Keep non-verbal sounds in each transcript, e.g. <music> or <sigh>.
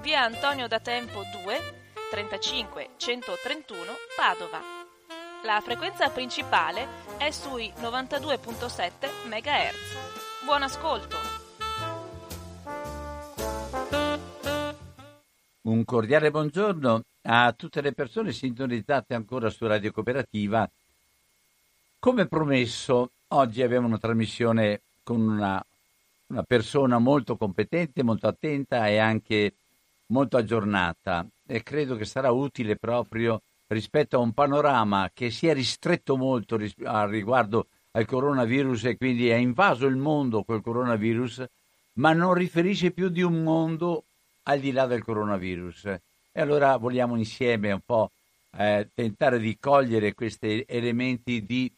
via Antonio da Tempo 2 35 131 Padova. La frequenza principale è sui 92.7 MHz. Buon ascolto! Un cordiale buongiorno a tutte le persone sintonizzate ancora su Radio Cooperativa. Come promesso, oggi abbiamo una trasmissione con una, una persona molto competente, molto attenta e anche molto aggiornata e credo che sarà utile proprio rispetto a un panorama che si è ristretto molto riguardo al coronavirus e quindi ha invaso il mondo quel coronavirus, ma non riferisce più di un mondo al di là del coronavirus. E allora vogliamo insieme un po' eh, tentare di cogliere questi elementi di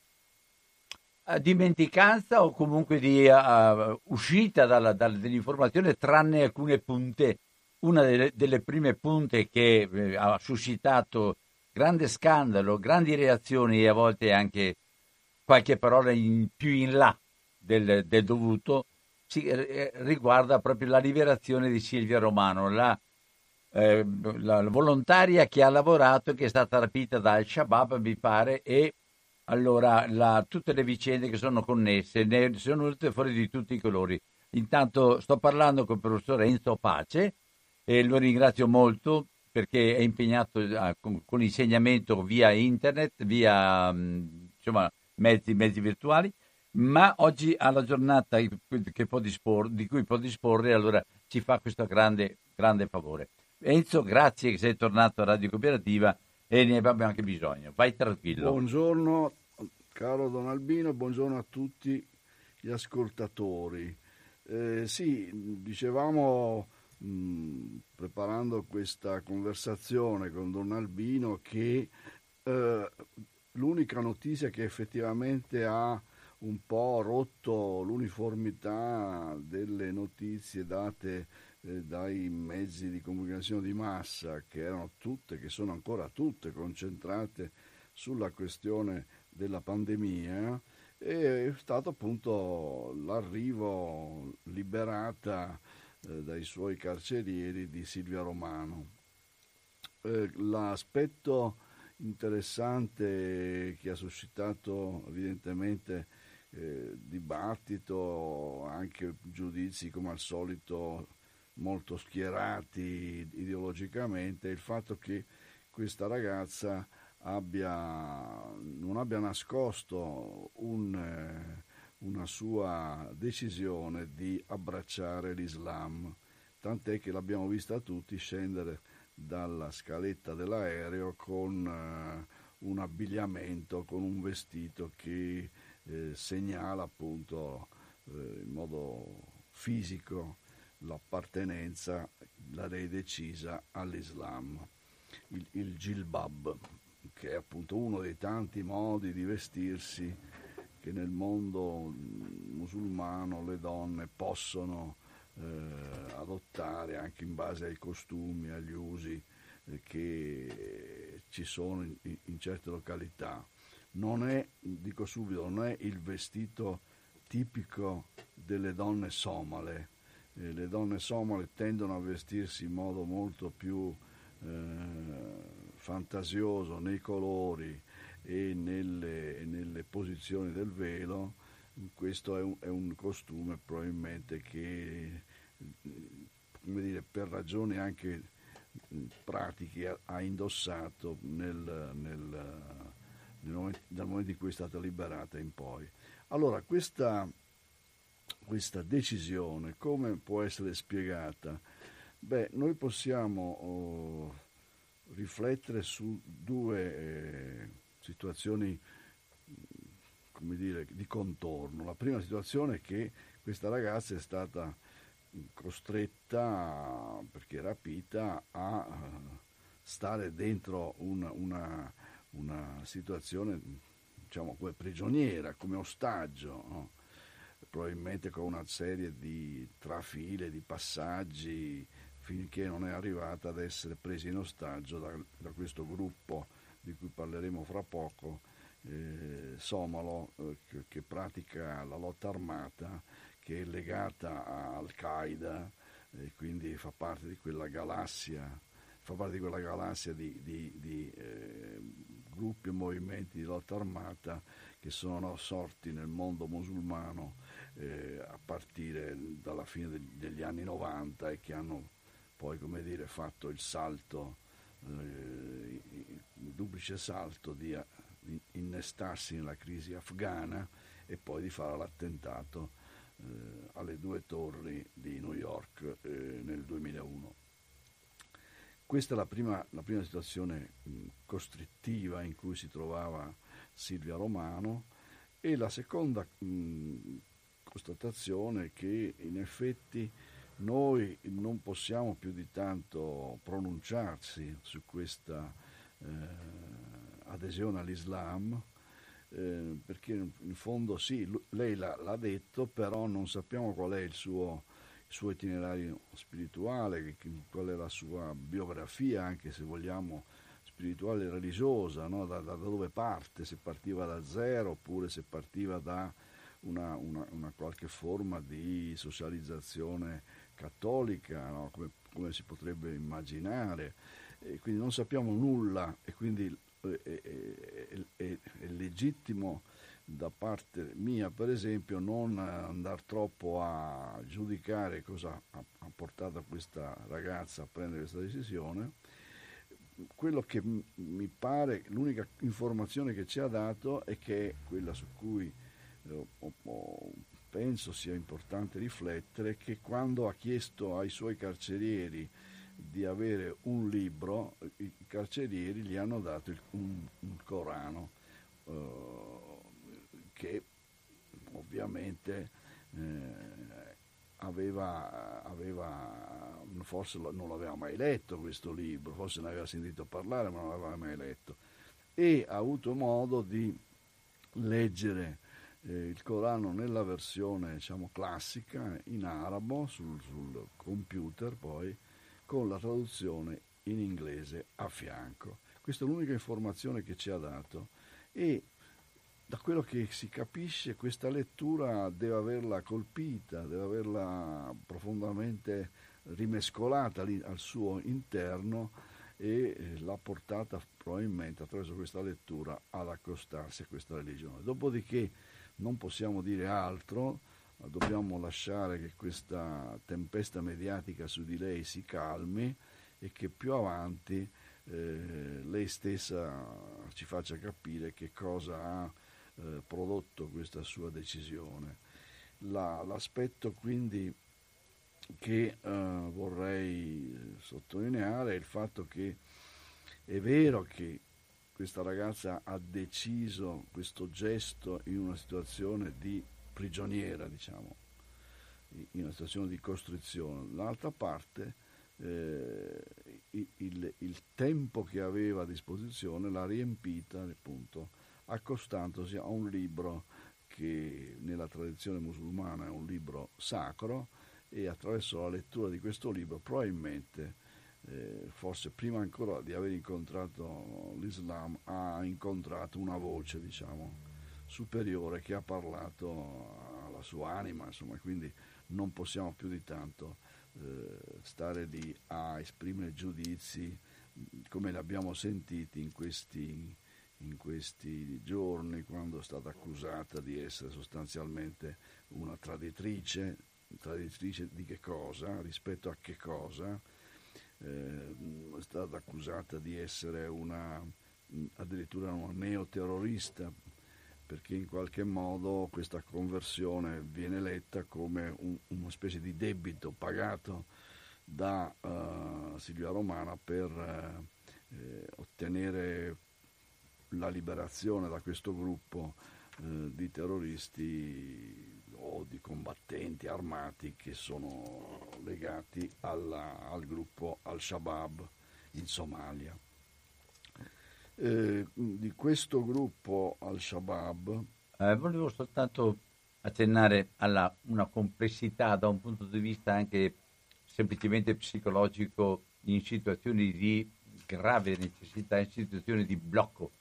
uh, dimenticanza o comunque di uh, uscita dalla, dall'informazione, tranne alcune punte. Una delle, delle prime punte che eh, ha suscitato grande scandalo, grandi reazioni e a volte anche qualche parola in, più in là del, del dovuto, si, eh, riguarda proprio la liberazione di Silvia Romano, la, eh, la, volontaria che ha lavorato e che è stata rapita da Al-Shabaab, mi pare, e allora la, tutte le vicende che sono connesse ne sono venute fuori di tutti i colori. Intanto sto parlando con il professor Enzo Pace e lo ringrazio molto perché è impegnato a, con, con, l'insegnamento via internet, via insomma, mezzi, mezzi virtuali ma oggi ha la giornata può disporre, di cui può disporre, allora ci fa questo grande, grande favore. Enzo, grazie che sei tornato a Radio Cooperativa e ne abbiamo anche bisogno. Vai tranquillo. Buongiorno caro Don Albino, buongiorno a tutti gli ascoltatori. Eh, sì, dicevamo preparando questa conversazione con Don Albino che eh, l'unica notizia che effettivamente ha un po' rotto l'uniformità delle notizie date eh, dai mezzi di comunicazione di massa, che erano tutte, che sono ancora tutte concentrate sulla questione della pandemia, è stato appunto l'arrivo liberata eh, dai suoi carcerieri di Silvia Romano. Eh, l'aspetto interessante che ha suscitato evidentemente eh, dibattito, anche giudizi come al solito molto schierati ideologicamente, il fatto che questa ragazza abbia, non abbia nascosto un, eh, una sua decisione di abbracciare l'Islam, tant'è che l'abbiamo vista tutti scendere dalla scaletta dell'aereo con eh, un abbigliamento, con un vestito che eh, segnala appunto eh, in modo fisico l'appartenenza, la lei decisa all'Islam, il, il gilbab, che è appunto uno dei tanti modi di vestirsi che nel mondo musulmano le donne possono eh, adottare anche in base ai costumi, agli usi eh, che ci sono in, in certe località non è, dico subito, non è il vestito tipico delle donne somale. Eh, le donne somale tendono a vestirsi in modo molto più eh, fantasioso nei colori e nelle, nelle, posizioni del velo. Questo è un, è un costume probabilmente che dire, per ragioni anche pratiche ha indossato nel, nel, nel momento, dal momento in cui è stata liberata in poi. Allora, questa, questa decisione come può essere spiegata? Beh, noi possiamo oh, riflettere su due eh, situazioni come dire, di contorno. La prima situazione è che questa ragazza è stata costretta, perché rapita, a eh, stare dentro una, una, una situazione diciamo, come prigioniera, come ostaggio, no? probabilmente con una serie di trafile, di passaggi, finché non è arrivata ad essere presa in ostaggio da, da questo gruppo di cui parleremo fra poco, eh, somalo, eh, che, che pratica la lotta armata che è legata a Al-Qaeda e quindi fa parte di quella galassia, di quella galassia di, di, di eh, gruppi e movimenti di lotta armata che sono sorti nel mondo musulmano eh, a partire dalla fine degli, anni 90 e che hanno poi come dire, fatto il salto, il duplice salto di innestarsi nella crisi afghana e poi di fare l'attentato eh, alle due torri di New York eh, nel 2001. Questa è la prima, la prima situazione mh, costrittiva in cui si trovava Silvia Romano e la seconda mh, constatazione è che in effetti noi non possiamo più di tanto pronunciarsi su questa eh, adesione all'Islam eh, perché in fondo sì, lei l'ha, l'ha, detto, però non sappiamo qual è il suo, il suo itinerario spirituale, qual è la sua biografia, anche se vogliamo spirituale e religiosa, no? da, da, dove parte, se partiva da zero oppure se partiva da una, una, una qualche forma di socializzazione cattolica, no? come, come, si potrebbe immaginare. E quindi non sappiamo nulla e quindi è, è, è, è, legittimo da parte mia, per esempio, non andare troppo a giudicare cosa ha, ha portato questa ragazza a prendere questa decisione. Quello che mi pare, l'unica informazione che ci ha dato è che quella su cui eh, ho, ho, penso sia importante riflettere, che quando ha chiesto ai suoi carcerieri di avere un libro, i carcerieri gli hanno dato il, un, un, Corano eh, che ovviamente eh, aveva, aveva, forse non l'aveva mai letto questo libro, forse ne aveva sentito parlare ma non l'aveva mai letto. E ha avuto modo di leggere eh, il Corano nella versione diciamo, classica in arabo sul, sul computer poi con la traduzione in inglese a fianco. Questa è l'unica informazione che ci ha dato e da quello che si capisce questa lettura deve averla colpita, deve averla profondamente rimescolata al suo interno e eh, l'ha portata probabilmente attraverso questa lettura ad accostarsi a questa religione. Dopodiché non possiamo dire altro dobbiamo lasciare che questa tempesta mediatica su di lei si calmi e che più avanti eh, lei stessa ci faccia capire che cosa ha eh, prodotto questa sua decisione. La, l'aspetto quindi che eh, vorrei sottolineare è il fatto che è vero che questa ragazza ha deciso questo gesto in una situazione di prigioniera, diciamo, in una situazione di costrizione. Dall'altra parte eh, il, il, tempo che aveva a disposizione l'ha riempita appunto accostandosi a un libro che nella tradizione musulmana è un libro sacro e attraverso la lettura di questo libro probabilmente eh, forse prima ancora di aver incontrato l'Islam ha incontrato una voce diciamo superiore che ha parlato alla sua anima, insomma, quindi non possiamo più di tanto eh, stare lì a esprimere giudizi come li abbiamo sentiti in questi, in questi giorni quando è stata accusata di essere sostanzialmente una traditrice. Traditrice di che cosa, rispetto a che cosa, eh, è stata accusata di essere una, addirittura una neoterrorista, perché in qualche modo questa conversione viene letta come un, una specie di debito pagato da uh, Silvia Romana per uh, eh, ottenere la liberazione da questo gruppo uh, di terroristi o di combattenti armati che sono legati alla, al gruppo Al-Shabaab in Somalia. Eh, di questo gruppo Al-Shabaab... Eh, volevo soltanto accennare a una complessità da un punto di vista anche semplicemente psicologico in situazioni di grave necessità, in situazioni di blocco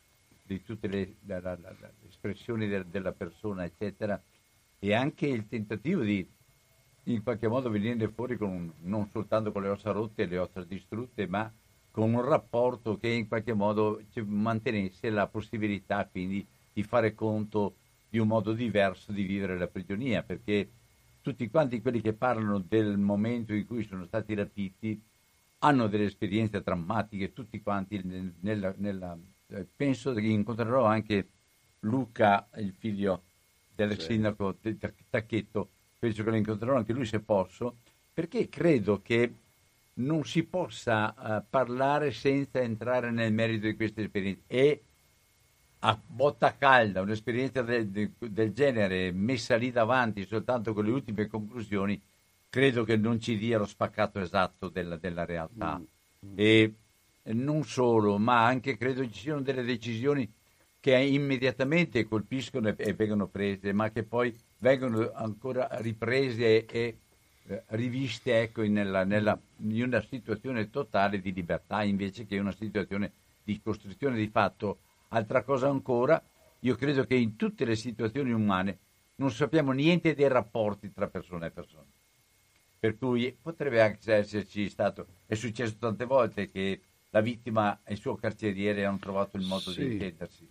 di tutte le, la, la, la, le espressioni de, della persona, eccetera, e anche il tentativo di in qualche modo venire fuori con, non soltanto con le ossa rotte e le ossa distrutte, ma con un rapporto che in qualche modo mantenesse la possibilità quindi di fare conto di un modo diverso di vivere la prigionia, perché tutti quanti quelli che parlano del momento in cui sono stati rapiti hanno delle esperienze drammatiche, tutti quanti nella, nella, eh, penso che incontrerò anche Luca, il figlio del sì. sindaco Tacchetto, penso che lo incontrerò anche lui se posso, perché credo che non si possa uh, parlare senza entrare nel merito di queste esperienze e a botta calda un'esperienza del, del, genere messa lì davanti soltanto con le ultime conclusioni credo che non ci dia lo spaccato esatto della, della realtà mm. mm. e non solo ma anche credo ci siano delle decisioni che immediatamente colpiscono e, vengono prese ma che poi vengono ancora riprese e eh, riviste ecco, nella, nella, in una situazione totale di libertà invece che una situazione di costrizione di fatto. Altra cosa ancora, io credo che in tutte le situazioni umane non sappiamo niente dei rapporti tra persona e persona. Per cui potrebbe anche esserci stato, è successo tante volte che la vittima e il suo carceriere hanno trovato il modo sì. di intendersi.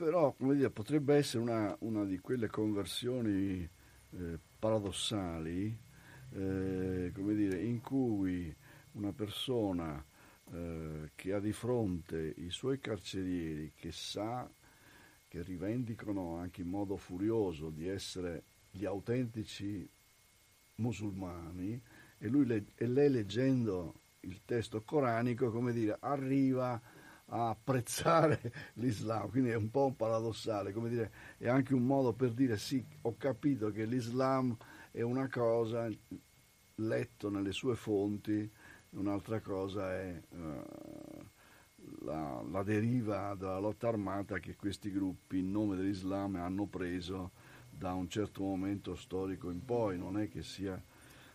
Però, dire, potrebbe essere una, una di quelle conversioni eh, paradossali eh, dire, in cui una persona eh, che ha di fronte i suoi carcerieri che sa che rivendicano anche in modo furioso di essere gli autentici musulmani e, le, e lei leggendo il testo coranico come dire, arriva a apprezzare <laughs> l'Islam, quindi è un po' un paradossale, come dire, è anche un modo per dire sì, ho capito che l'Islam è una cosa, letto nelle sue fonti, un'altra cosa è uh, la, la, deriva della lotta armata che questi gruppi in nome dell'Islam hanno preso da un certo momento storico in poi, non è che sia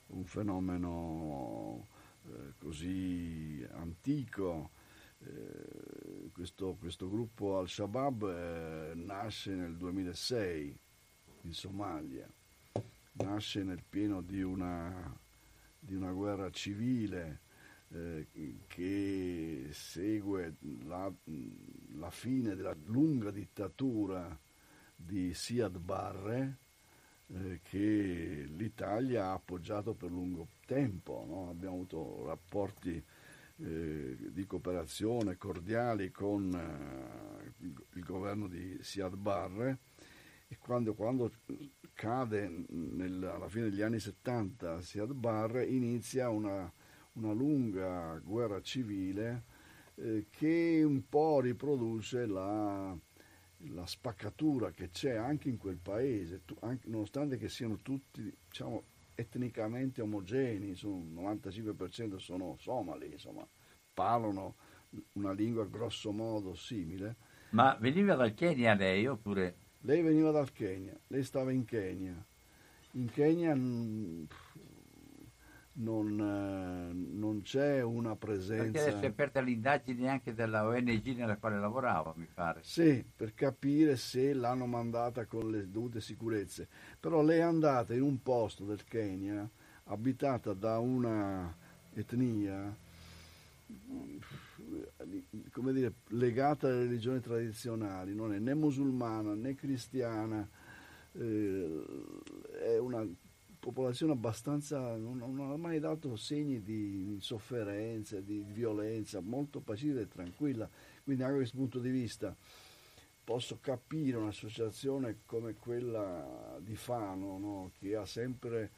un fenomeno eh, così antico. Eh, questo, questo, gruppo Al-Shabaab eh, nasce nel 2006 in Somalia nasce nel pieno di una, di una guerra civile eh, che segue la, la, fine della lunga dittatura di Siad Barre eh, che l'Italia ha appoggiato per lungo tempo. No? Abbiamo avuto rapporti eh, di cooperazione cordiali con eh, il governo di Siad Barre e quando, quando cade nel, alla fine degli anni 70 Siad Barre inizia una, una lunga guerra civile eh, che un po' riproduce la, la, spaccatura che c'è anche in quel paese, tu, anche, nonostante che siano tutti diciamo, etnicamente omogenei, il 95% sono somali, insomma, parlano una lingua grosso modo simile. Ma veniva dal Kenya lei oppure? Lei veniva dal Kenya, lei stava in Kenya. In Kenya non, eh, non c'è una presenza. Perché adesso è aperta l'indagine anche della ONG nella quale lavorava, mi pare. Sì, per capire se l'hanno mandata con le dovute sicurezze. Però lei è andata in un posto del Kenya abitata da una etnia come dire, legata alle religioni tradizionali, non è né musulmana né cristiana, eh, è una popolazione abbastanza, non, non, ha mai dato segni di sofferenza, di, violenza, molto pacifica e tranquilla. Quindi anche da questo punto di vista posso capire un'associazione come quella di Fano, no? che ha sempre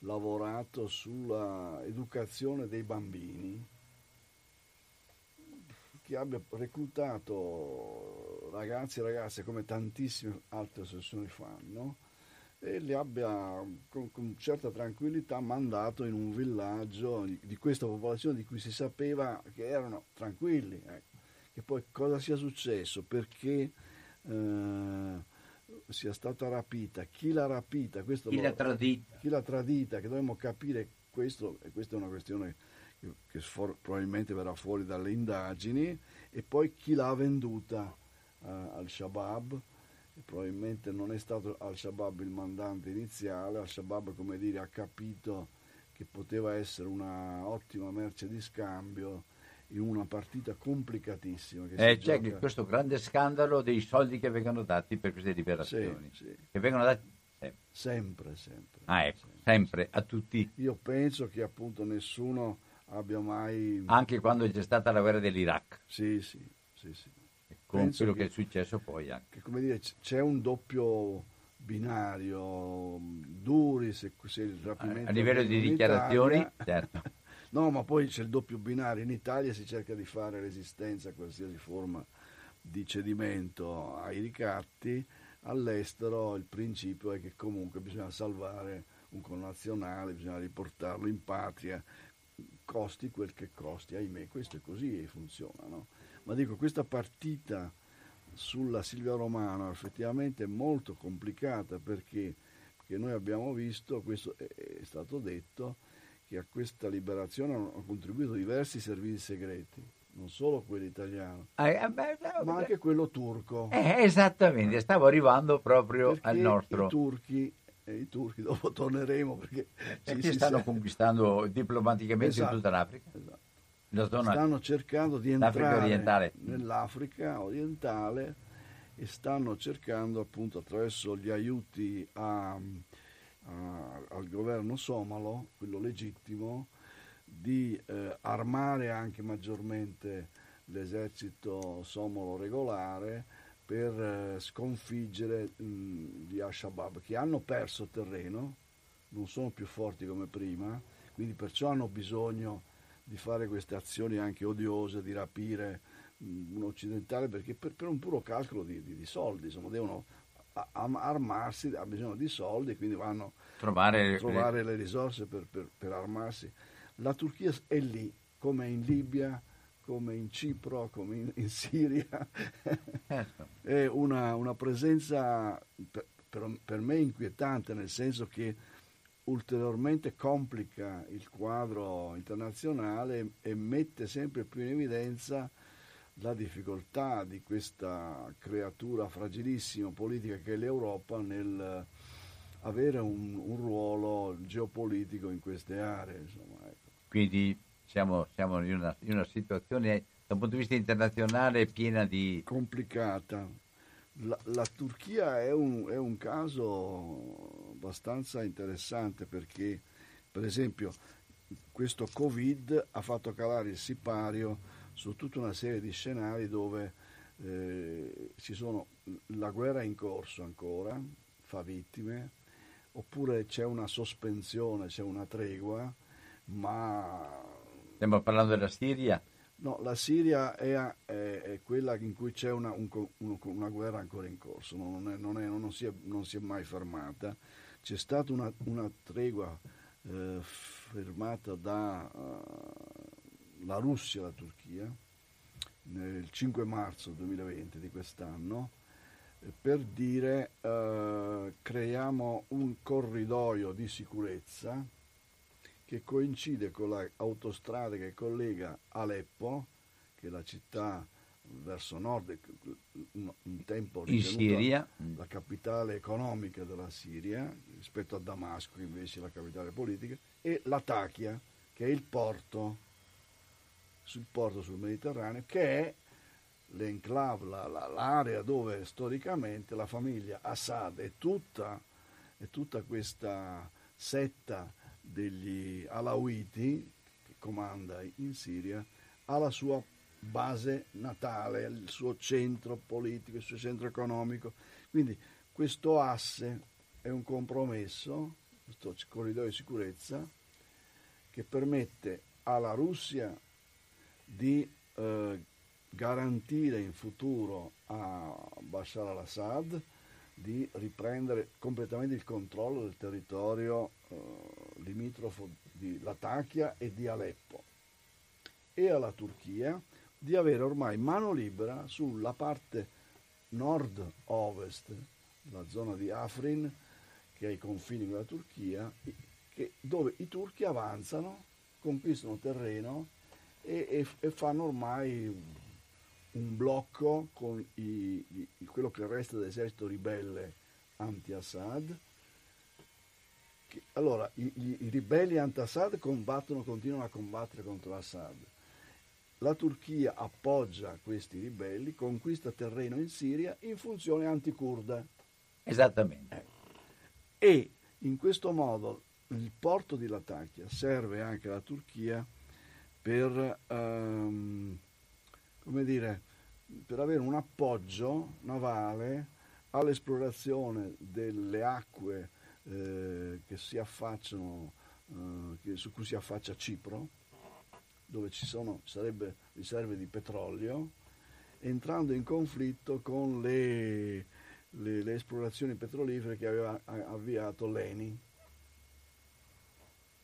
lavorato sulla educazione dei bambini, che abbia reclutato ragazzi e ragazze come tantissime altre associazioni fanno e li abbia con, con, certa tranquillità mandato in un villaggio di, di, questa popolazione di cui si sapeva che erano tranquilli. Ecco. Che poi cosa sia successo? Perché eh, sia stata rapita, chi l'ha rapita, chi, lo, l'ha tradita. chi l'ha tradita, che dovremmo capire questo, e questa è una questione che, che for, probabilmente verrà fuori dalle indagini, e poi chi l'ha venduta uh, al Shabab, probabilmente non è stato al-Shabaab il mandante iniziale, al-Shabaab come dire ha capito che poteva essere una ottima merce di scambio in una partita complicatissima. Che eh, c'è gioca... questo grande scandalo dei soldi che vengono dati per queste liberazioni. Sì, sì. Che vengono dati sempre. Sempre, sempre. Ah, ecco, sempre. sempre, a tutti. Io penso che appunto nessuno abbia mai... Anche quando c'è stata la guerra dell'Iraq. Sì, sì, sì, sì. Con quello che, che, è successo poi anche. Che, come dire, c'è un doppio binario duri se, se il rapimento... A livello di dichiarazioni, Italia, certo. <laughs> No, ma poi c'è il doppio binario. In Italia si cerca di fare resistenza a qualsiasi forma di cedimento ai ricatti, all'estero il principio è che comunque bisogna salvare un connazionale, bisogna riportarlo in patria, costi quel che costi, ahimè, questo è così e funziona. No? Ma dico, questa partita sulla Silvia Romano effettivamente è molto complicata perché, perché noi abbiamo visto, questo è, è stato detto, che a questa liberazione hanno contribuito diversi servizi segreti, non solo quello italiano, ah, eh, beh, no, ma anche quello turco. Eh, esattamente, stavo arrivando proprio perché al nostro. I turchi, eh, I turchi, dopo torneremo perché ci, si stanno sa... conquistando diplomaticamente esatto, in tutta l'Africa. Esatto. Zona stanno cercando di entrare nell'Africa orientale e stanno cercando appunto attraverso gli aiuti a, a, al governo somalo, quello legittimo, di eh, armare anche maggiormente l'esercito somalo regolare per eh, sconfiggere mh, gli Al-Shabaab che hanno perso terreno, non sono più forti come prima, quindi perciò hanno bisogno di fare queste azioni anche odiose, di rapire mh, un occidentale perché per, per, un puro calcolo di, di, di soldi, insomma, devono armarsi, ha bisogno di soldi e quindi vanno trovare, a trovare le risorse per, per, per, armarsi. La Turchia è lì, come in Libia, come in Cipro, come in, in Siria. Certo. è una, una presenza per, per, me inquietante, nel senso che ulteriormente complica il quadro internazionale e mette sempre più in evidenza la difficoltà di questa creatura fragilissima politica che è l'Europa nel avere un, un ruolo geopolitico in queste aree. Insomma, ecco. Quindi siamo, siamo in, una, in, una, situazione da un punto di vista internazionale piena di... complicata. La, la Turchia è un, è un caso abbastanza interessante perché, per esempio, questo Covid ha fatto calare il sipario su tutta una serie di scenari dove eh, ci sono la guerra in corso ancora, fa vittime, oppure c'è una sospensione, c'è una tregua, ma... Stiamo parlando della Siria? No, la Siria è, è, è quella in cui c'è una, un, una, guerra ancora in corso, non, è, non, non, si non, si è, mai fermata. C'è stata una, una tregua eh, fermata da... Uh, la Russia e la Turchia nel 5 marzo 2020 di quest'anno eh, per dire eh, creiamo un corridoio di sicurezza che coincide con l'autostrada che collega Aleppo, che è la città verso nord, un tempo in Siria, la capitale economica della Siria, rispetto a Damasco invece la capitale politica, e Latakia, che è il porto sul porto sul Mediterraneo, che è l'enclave, la, la, l'area dove storicamente la famiglia Assad e tutta, e tutta questa setta degli Alawiti che comanda in Siria ha la sua base natale, il suo centro politico, il suo centro economico. Quindi questo asse è un compromesso, questo corridoio di sicurezza, che permette alla Russia di eh, garantire in futuro a Bashar al-Assad di riprendere completamente il controllo del territorio eh, limitrofo di Latakia e di Aleppo e alla Turchia di avere ormai mano libera sulla parte nord-ovest, la zona di Afrin, che è ai confini con la Turchia, che, dove i turchi avanzano, conquistano terreno e, e, e fanno ormai un blocco con i, i, quello che resta dell'esercito ribelle anti-Assad. Che, allora, i, i, ribelli anti-Assad combattono, continuano a combattere contro Assad. La Turchia appoggia questi ribelli, conquista terreno in Siria in funzione anticurda. Esattamente. Eh. E in questo modo il porto di Latakia serve anche alla Turchia per come dire, per avere un appoggio navale all'esplorazione delle acque eh, che si affacciano, eh, che, su cui si affaccia Cipro, dove ci sono, sarebbe riserve di petrolio, entrando in conflitto con le, le, le esplorazioni petrolifere che aveva avviato l'ENI.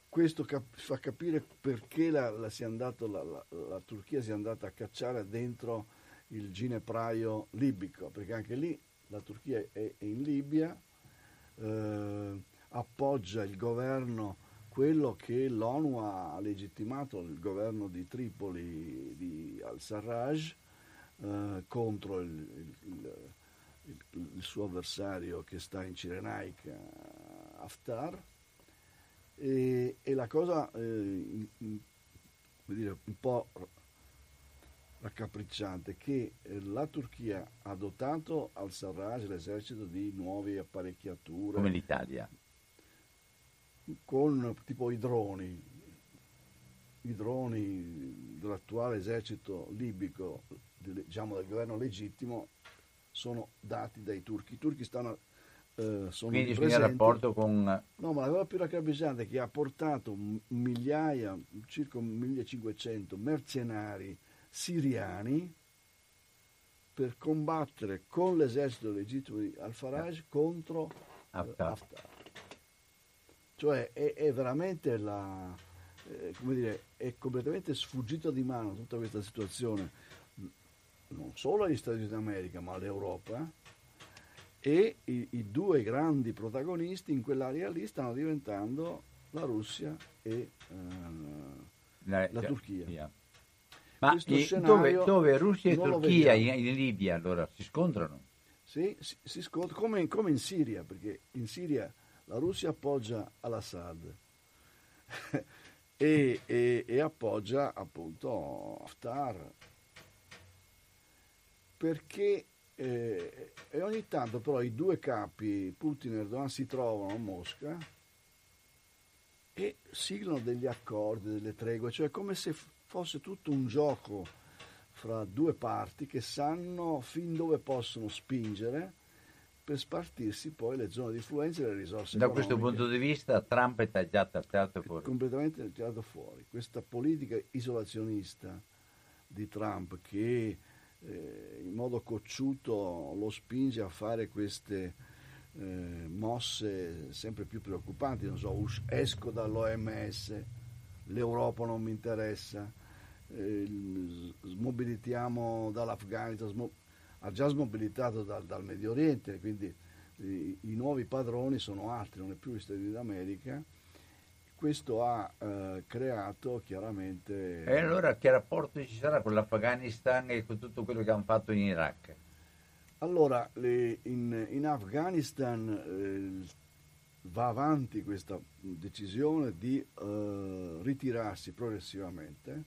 Questo cap- fa capire perché la, la, andato, la, la, Turchia si è andata a cacciare dentro il ginepraio libico, perché anche lì la Turchia è, è in Libia, eh, appoggia il governo, quello che l'ONU ha legittimato, il governo di Tripoli di al-Sarraj, eh, contro il, il, il, il, suo avversario che sta in Cirenaica, Haftar e, e la cosa eh, in, in, dire, un po' raccapricciante che eh, la Turchia ha dotato al Sarraj l'esercito di nuove apparecchiature. Come l'Italia. Con tipo i droni, i droni dell'attuale esercito libico, diciamo del governo legittimo, sono dati dai turchi. I turchi stanno eh, sono Quindi bisogna rapporto con... No, ma la cosa più raccapricciante è che ha portato migliaia, circa 1500 mercenari siriani per combattere con l'esercito legittimo di Al-Faraj eh. contro Haftar. Haftar. Cioè è, è veramente la, eh, come dire, è completamente sfuggita di mano tutta questa situazione, non solo agli Stati Uniti d'America, ma all'Europa e i, i, due grandi protagonisti in quell'area lì stanno diventando la Russia e uh, la, la, Turchia. Yeah. Ma dove, dove, Russia e Turchia in, in, Libia allora si scontrano? Sì, si, si scontrano come, come, in Siria, perché in Siria la Russia appoggia al-Assad. <laughs> E, e, e appoggia appunto Haftar. Perché eh, e ogni tanto però i due capi, Putin e Erdogan, si trovano a Mosca e siglano degli accordi, delle tregue, cioè come se fosse tutto un gioco fra due parti che sanno fin dove possono spingere per spartirsi poi le zone di influenza e le risorse da questo punto di vista Trump è tagliato, tagliato fuori. Completamente tagliato fuori. Questa politica isolazionista di Trump che eh, in modo cocciuto lo spinge a fare queste eh, mosse sempre più preoccupanti, non so, esco dall'OMS, l'Europa non mi interessa, eh, smobilitiamo dall'Afghanistan, sm- ha già smobilitato dal, dal Medio Oriente, quindi i, i, nuovi padroni sono altri, non è più gli Stati Uniti d'America questo ha eh, creato chiaramente... E allora che rapporto ci sarà con l'Afghanistan e con tutto quello che hanno fatto in Iraq? Allora, le, in, in, Afghanistan eh, va avanti questa decisione di eh, ritirarsi progressivamente,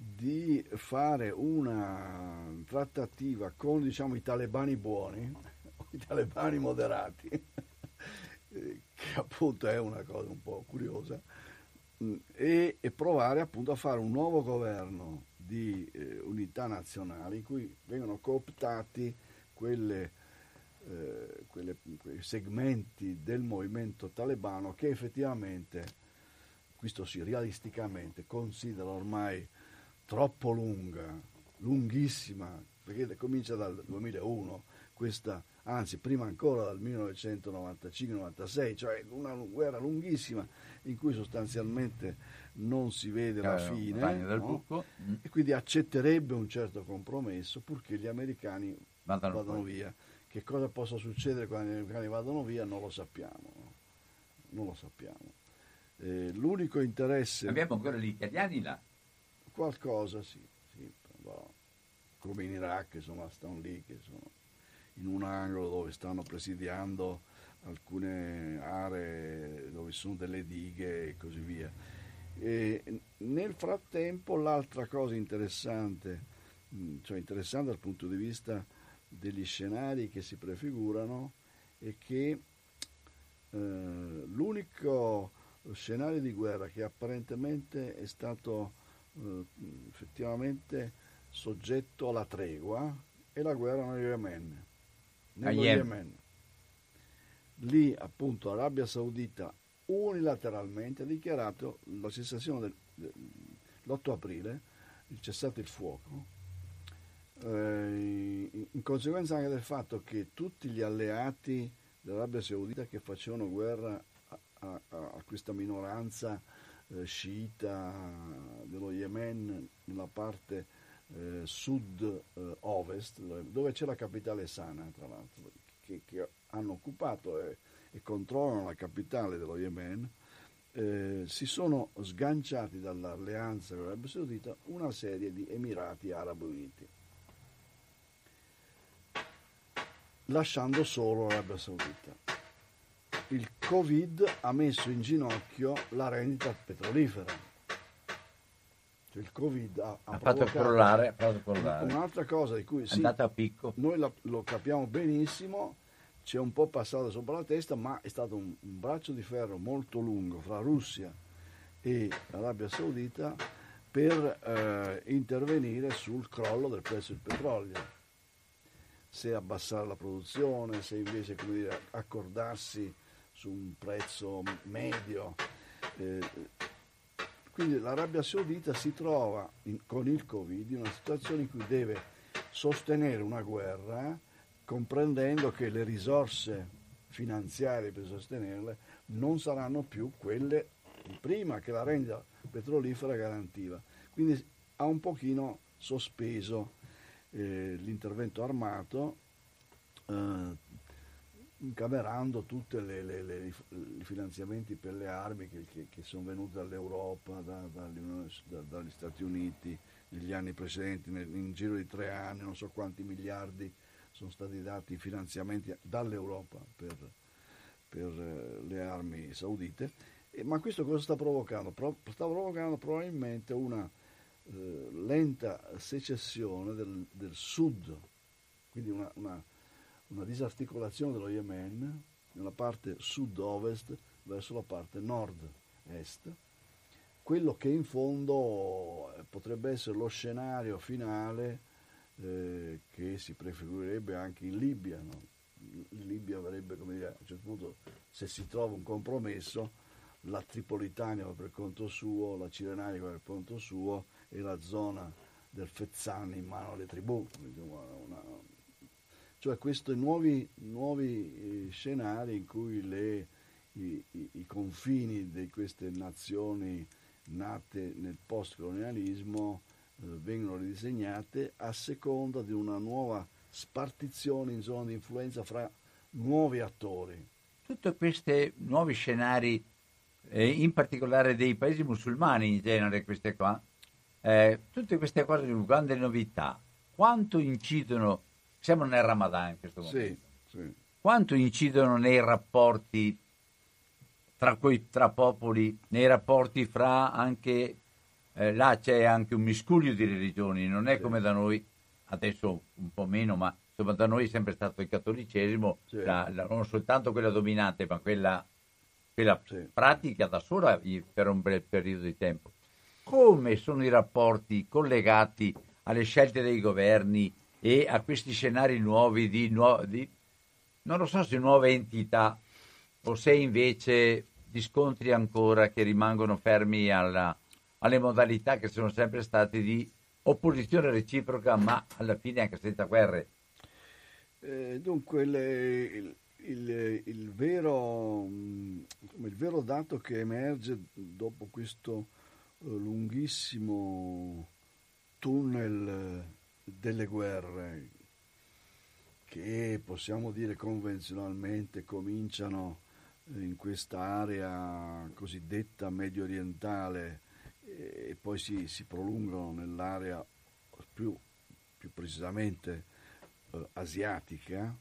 di fare una trattativa con diciamo, i talebani buoni, <laughs> i talebani moderati, <laughs> che appunto è una cosa un po' curiosa, mh, e, e, provare appunto a fare un nuovo governo di eh, unità nazionale in cui vengono cooptati quelle, eh, quelle, quei segmenti del movimento talebano che effettivamente, questo sì, realisticamente, considera ormai troppo lunga, lunghissima, perché comincia dal 2001 questa anzi prima ancora dal 1995-96, cioè una guerra lunghissima in cui sostanzialmente non si vede la fine no? Mm. e quindi accetterebbe un certo compromesso purché gli americani vadano, vadano via. Che cosa possa succedere quando gli americani vadano via non lo sappiamo. No? Non lo sappiamo. Eh, l'unico interesse... Abbiamo ancora gli italiani là? Qualcosa sì, sì come in Iraq, insomma, stanno lì che sono in un angolo dove stanno presidiando alcune aree dove sono delle dighe e così via. E nel frattempo l'altra cosa interessante, cioè interessante dal punto di vista degli scenari che si prefigurano, è che eh, l'unico scenario di guerra che apparentemente è stato eh, effettivamente soggetto alla tregua è la guerra nello Yemen nello Yemen. Lì appunto l'Arabia Saudita unilateralmente ha dichiarato la cessazione dell'8 aprile, il cessato il fuoco, eh, in conseguenza anche del fatto che tutti gli alleati dell'Arabia Saudita che facevano guerra a, a, a questa minoranza eh, sciita dello Yemen nella parte eh, sud-ovest, dove c'è la capitale Sana, tra l'altro, che, che hanno occupato e, e, controllano la capitale dello Yemen, eh, si sono sganciati dall'alleanza con l'Arabia Saudita una serie di Emirati Arabi Uniti, lasciando solo l'Arabia Saudita. Il Covid ha messo in ginocchio la rendita petrolifera. Cioè il Covid ha, ha, ha fatto crollare, Un'altra cosa di cui sì, noi la, lo capiamo benissimo, c'è un po' passato sopra la testa, ma è stato un, un braccio di ferro molto lungo fra Russia e Arabia Saudita per eh, intervenire sul crollo del prezzo del petrolio. Se abbassare la produzione, se invece dire, accordarsi su un prezzo medio. Eh, quindi l'Arabia Saudita si trova in, con il Covid in una situazione in cui deve sostenere una guerra comprendendo che le risorse finanziarie per sostenerle non saranno più quelle di prima che la rendita petrolifera garantiva. Quindi ha un pochino sospeso eh, l'intervento armato eh, incamerando tutti i finanziamenti per le armi che, che, che sono venuti dall'Europa, da, da, dagli Stati Uniti negli anni precedenti, nel, in giro di tre anni, non so quanti miliardi sono stati dati finanziamenti dall'Europa per, per eh, le armi saudite. E, ma questo cosa sta provocando? Pro, sta provocando probabilmente una eh, lenta secessione del, del sud, quindi una, una una disarticolazione dello Yemen nella parte sud-ovest verso la parte nord-est, quello che in fondo eh, potrebbe essere lo scenario finale eh, che si prefigurerebbe anche in Libia. No? In Libia avrebbe, come dire, a un certo punto, se si trova un compromesso, la Tripolitania va per conto suo, la Cirenaica va per conto suo e la zona del Fezzan in mano alle tribù, una, cioè questi nuovi, nuovi eh, scenari in cui le, i, i, i, confini di queste nazioni nate nel post-colonialismo eh, vengono ridisegnate a seconda di una nuova spartizione in zona di influenza fra nuovi attori. Tutti questi nuovi scenari, eh, in particolare dei paesi musulmani in genere, queste qua, eh, tutte queste cose di grande novità, quanto incidono siamo nel Ramadan in questo momento. Sì, sì. Quanto incidono nei rapporti tra, coi, tra popoli, nei rapporti fra anche... Eh, là c'è anche un miscuglio di religioni, non è sì. come da noi, adesso un po' meno, ma insomma da noi è sempre stato il cattolicesimo, la, la, non soltanto quella dominante, ma quella che la sì. pratica da sola per un breve periodo di tempo. Come sono i rapporti collegati alle scelte dei governi e a questi scenari nuovi di, di non lo so se nuove entità o se invece di scontri ancora che rimangono fermi alla, alle modalità che sono sempre state di opposizione reciproca, ma alla fine anche senza guerre. Eh, dunque, il, il, il, vero, il, vero, dato che emerge dopo questo uh, lunghissimo tunnel delle guerre, che possiamo dire convenzionalmente cominciano in questa area cosiddetta medio orientale e poi si, si prolungano nell'area più, più precisamente eh, asiatica,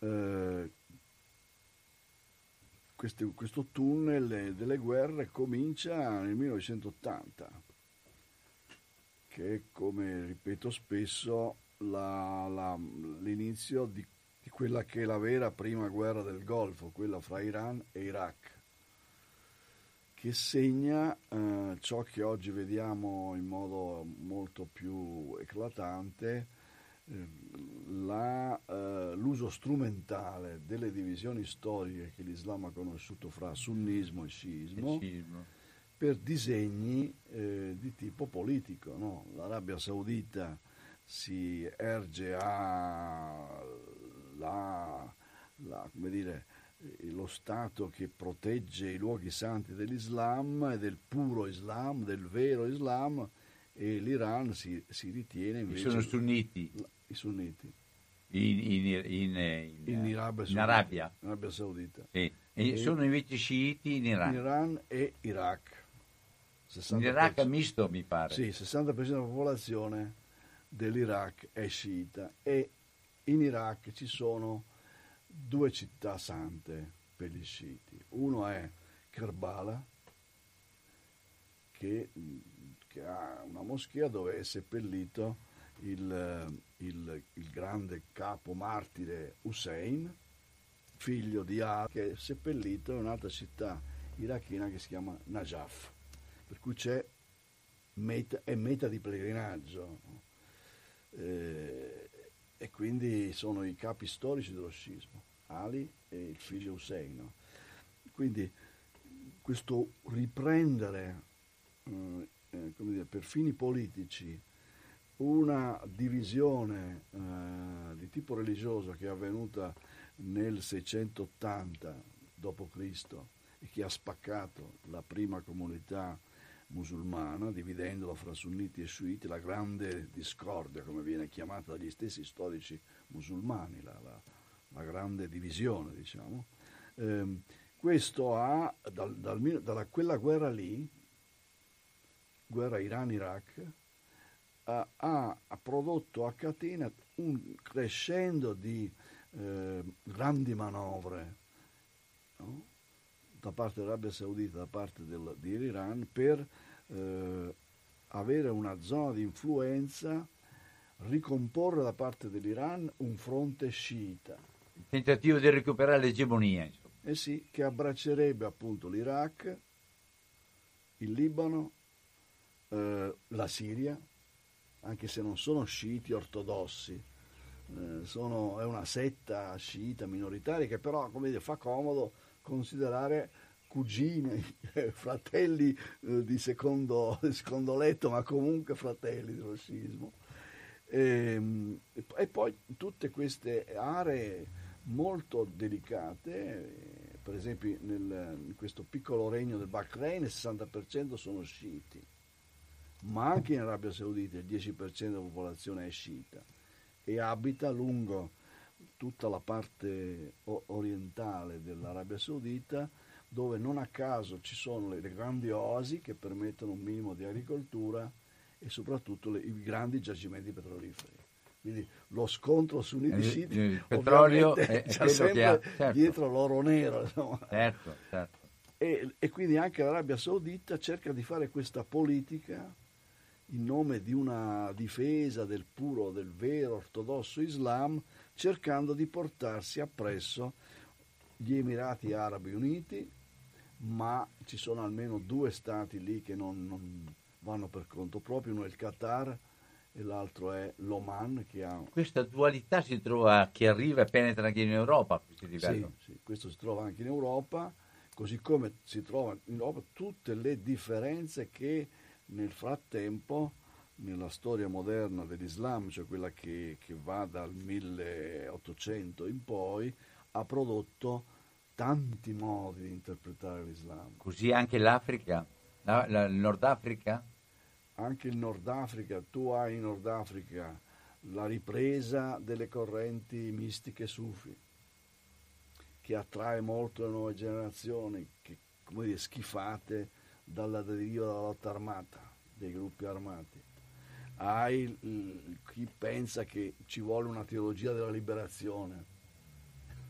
eh, queste, questo tunnel delle guerre comincia nel 1980, che è come ripeto spesso la, la, l'inizio di di quella che è la vera prima guerra del Golfo, quella fra Iran e Iraq, che segna eh, ciò che oggi vediamo in modo molto più eclatante, eh, la, eh, l'uso strumentale delle divisioni storiche che l'Islam ha conosciuto fra sunnismo e sciismo, e sciismo. Per disegni eh, di tipo politico. No? L'Arabia Saudita si erge a la, la, dire, lo Stato che protegge i luoghi santi dell'Islam e del puro Islam, del vero Islam, e l'Iran si, si ritiene invece... I sono sunniti. I sunniti. In, in, in, in, in Arabia, in Arabia. Arabia Saudita. Sì. E, e sono invece sciiti in Iran. In Iran e Iraq. 60%. In Iraq misto, mi pare. Sì, il 60% della popolazione dell'Iraq è sciita e in Iraq ci sono due città sante per gli sciiti. Uno è Kerbala, che, che ha una moschea dove è seppellito il, il, il, grande capo martire Hussein, figlio di Ali, che è seppellito in un'altra città irachena che si chiama Najaf, per cui c'è meta, è meta di pellegrinaggio. Eh, e quindi sono i capi storici dello scismo, Ali e il figlio Hussein. Quindi questo riprendere eh, eh, dire, per fini politici una divisione eh, di tipo religioso che è avvenuta nel 680 d.C. e che ha spaccato la prima comunità musulmana, dividendola fra sunniti e sciiti, la grande discordia, come viene chiamata dagli stessi storici musulmani, la, la, la grande divisione, diciamo. Eh, questo ha, dal, dal, da quella guerra lì, guerra Iran-Iraq, ha, ha, prodotto a catena un crescendo di eh, grandi manovre, no? Da parte dell'Arabia Saudita, da parte del, dell'Iran, per eh, avere una zona di influenza, ricomporre da parte dell'Iran un fronte sciita. Il tentativo di recuperare l'egemonia. Eh sì, che abbraccerebbe appunto l'Iraq, il Libano, eh, la Siria, anche se non sono sciiti ortodossi, eh, sono, è una setta sciita minoritaria che però come dire, fa comodo considerare cugini, fratelli eh, di, secondo, di, secondo, letto, ma comunque fratelli dello scismo. E, ehm, e, poi tutte queste aree molto delicate, per esempio nel, in questo piccolo regno del Bahrain il 60% sono sciiti, ma anche in Arabia Saudita il 10% della popolazione è sciita e abita lungo tutta la parte orientale dell'Arabia Saudita dove non a caso ci sono le, grandi oasi che permettono un minimo di agricoltura e soprattutto le, i grandi giacimenti petroliferi. Quindi lo scontro su Uniti il, il petrolio <laughs> è, c'è sempre ha, certo. dietro l'oro nero. Certo, certo. E, e, quindi anche l'Arabia Saudita cerca di fare questa politica in nome di una difesa del puro, del vero ortodosso Islam, cercando di portarsi appresso gli Emirati Arabi Uniti, ma ci sono almeno due stati lì che non, non vanno per conto proprio, uno è il Qatar e l'altro è l'Oman che ha... Questa dualità si trova, che arriva e penetra anche in Europa, sì, sì, questo si trova anche in Europa, così come si trova in Europa tutte le differenze che nel frattempo nella storia moderna dell'Islam, cioè quella che, che va dal 1800 in poi, ha prodotto tanti modi di interpretare l'Islam. Così anche l'Africa, la, la, il Nord Africa? Anche il Nord Africa, tu hai in Nord Africa la ripresa delle correnti mistiche sufi, che attrae molto le nuove generazioni, che, come dire, schifate dalla deriva della lotta armata, dei gruppi armati hai chi pensa che ci vuole una teologia della liberazione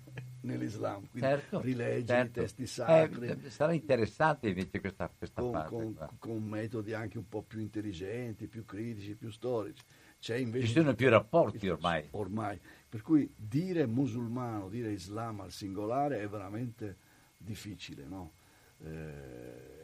<laughs> nell'Islam, quindi certo, rileggi certo. i testi sacri. Eh, sarà interessante invece questa, questa con, parte. Con, con, metodi anche un po' più intelligenti, più critici, più storici. Invece, Ci sono più rapporti ormai. Ormai. Per cui dire musulmano, dire Islam al singolare è veramente difficile, no? Eh,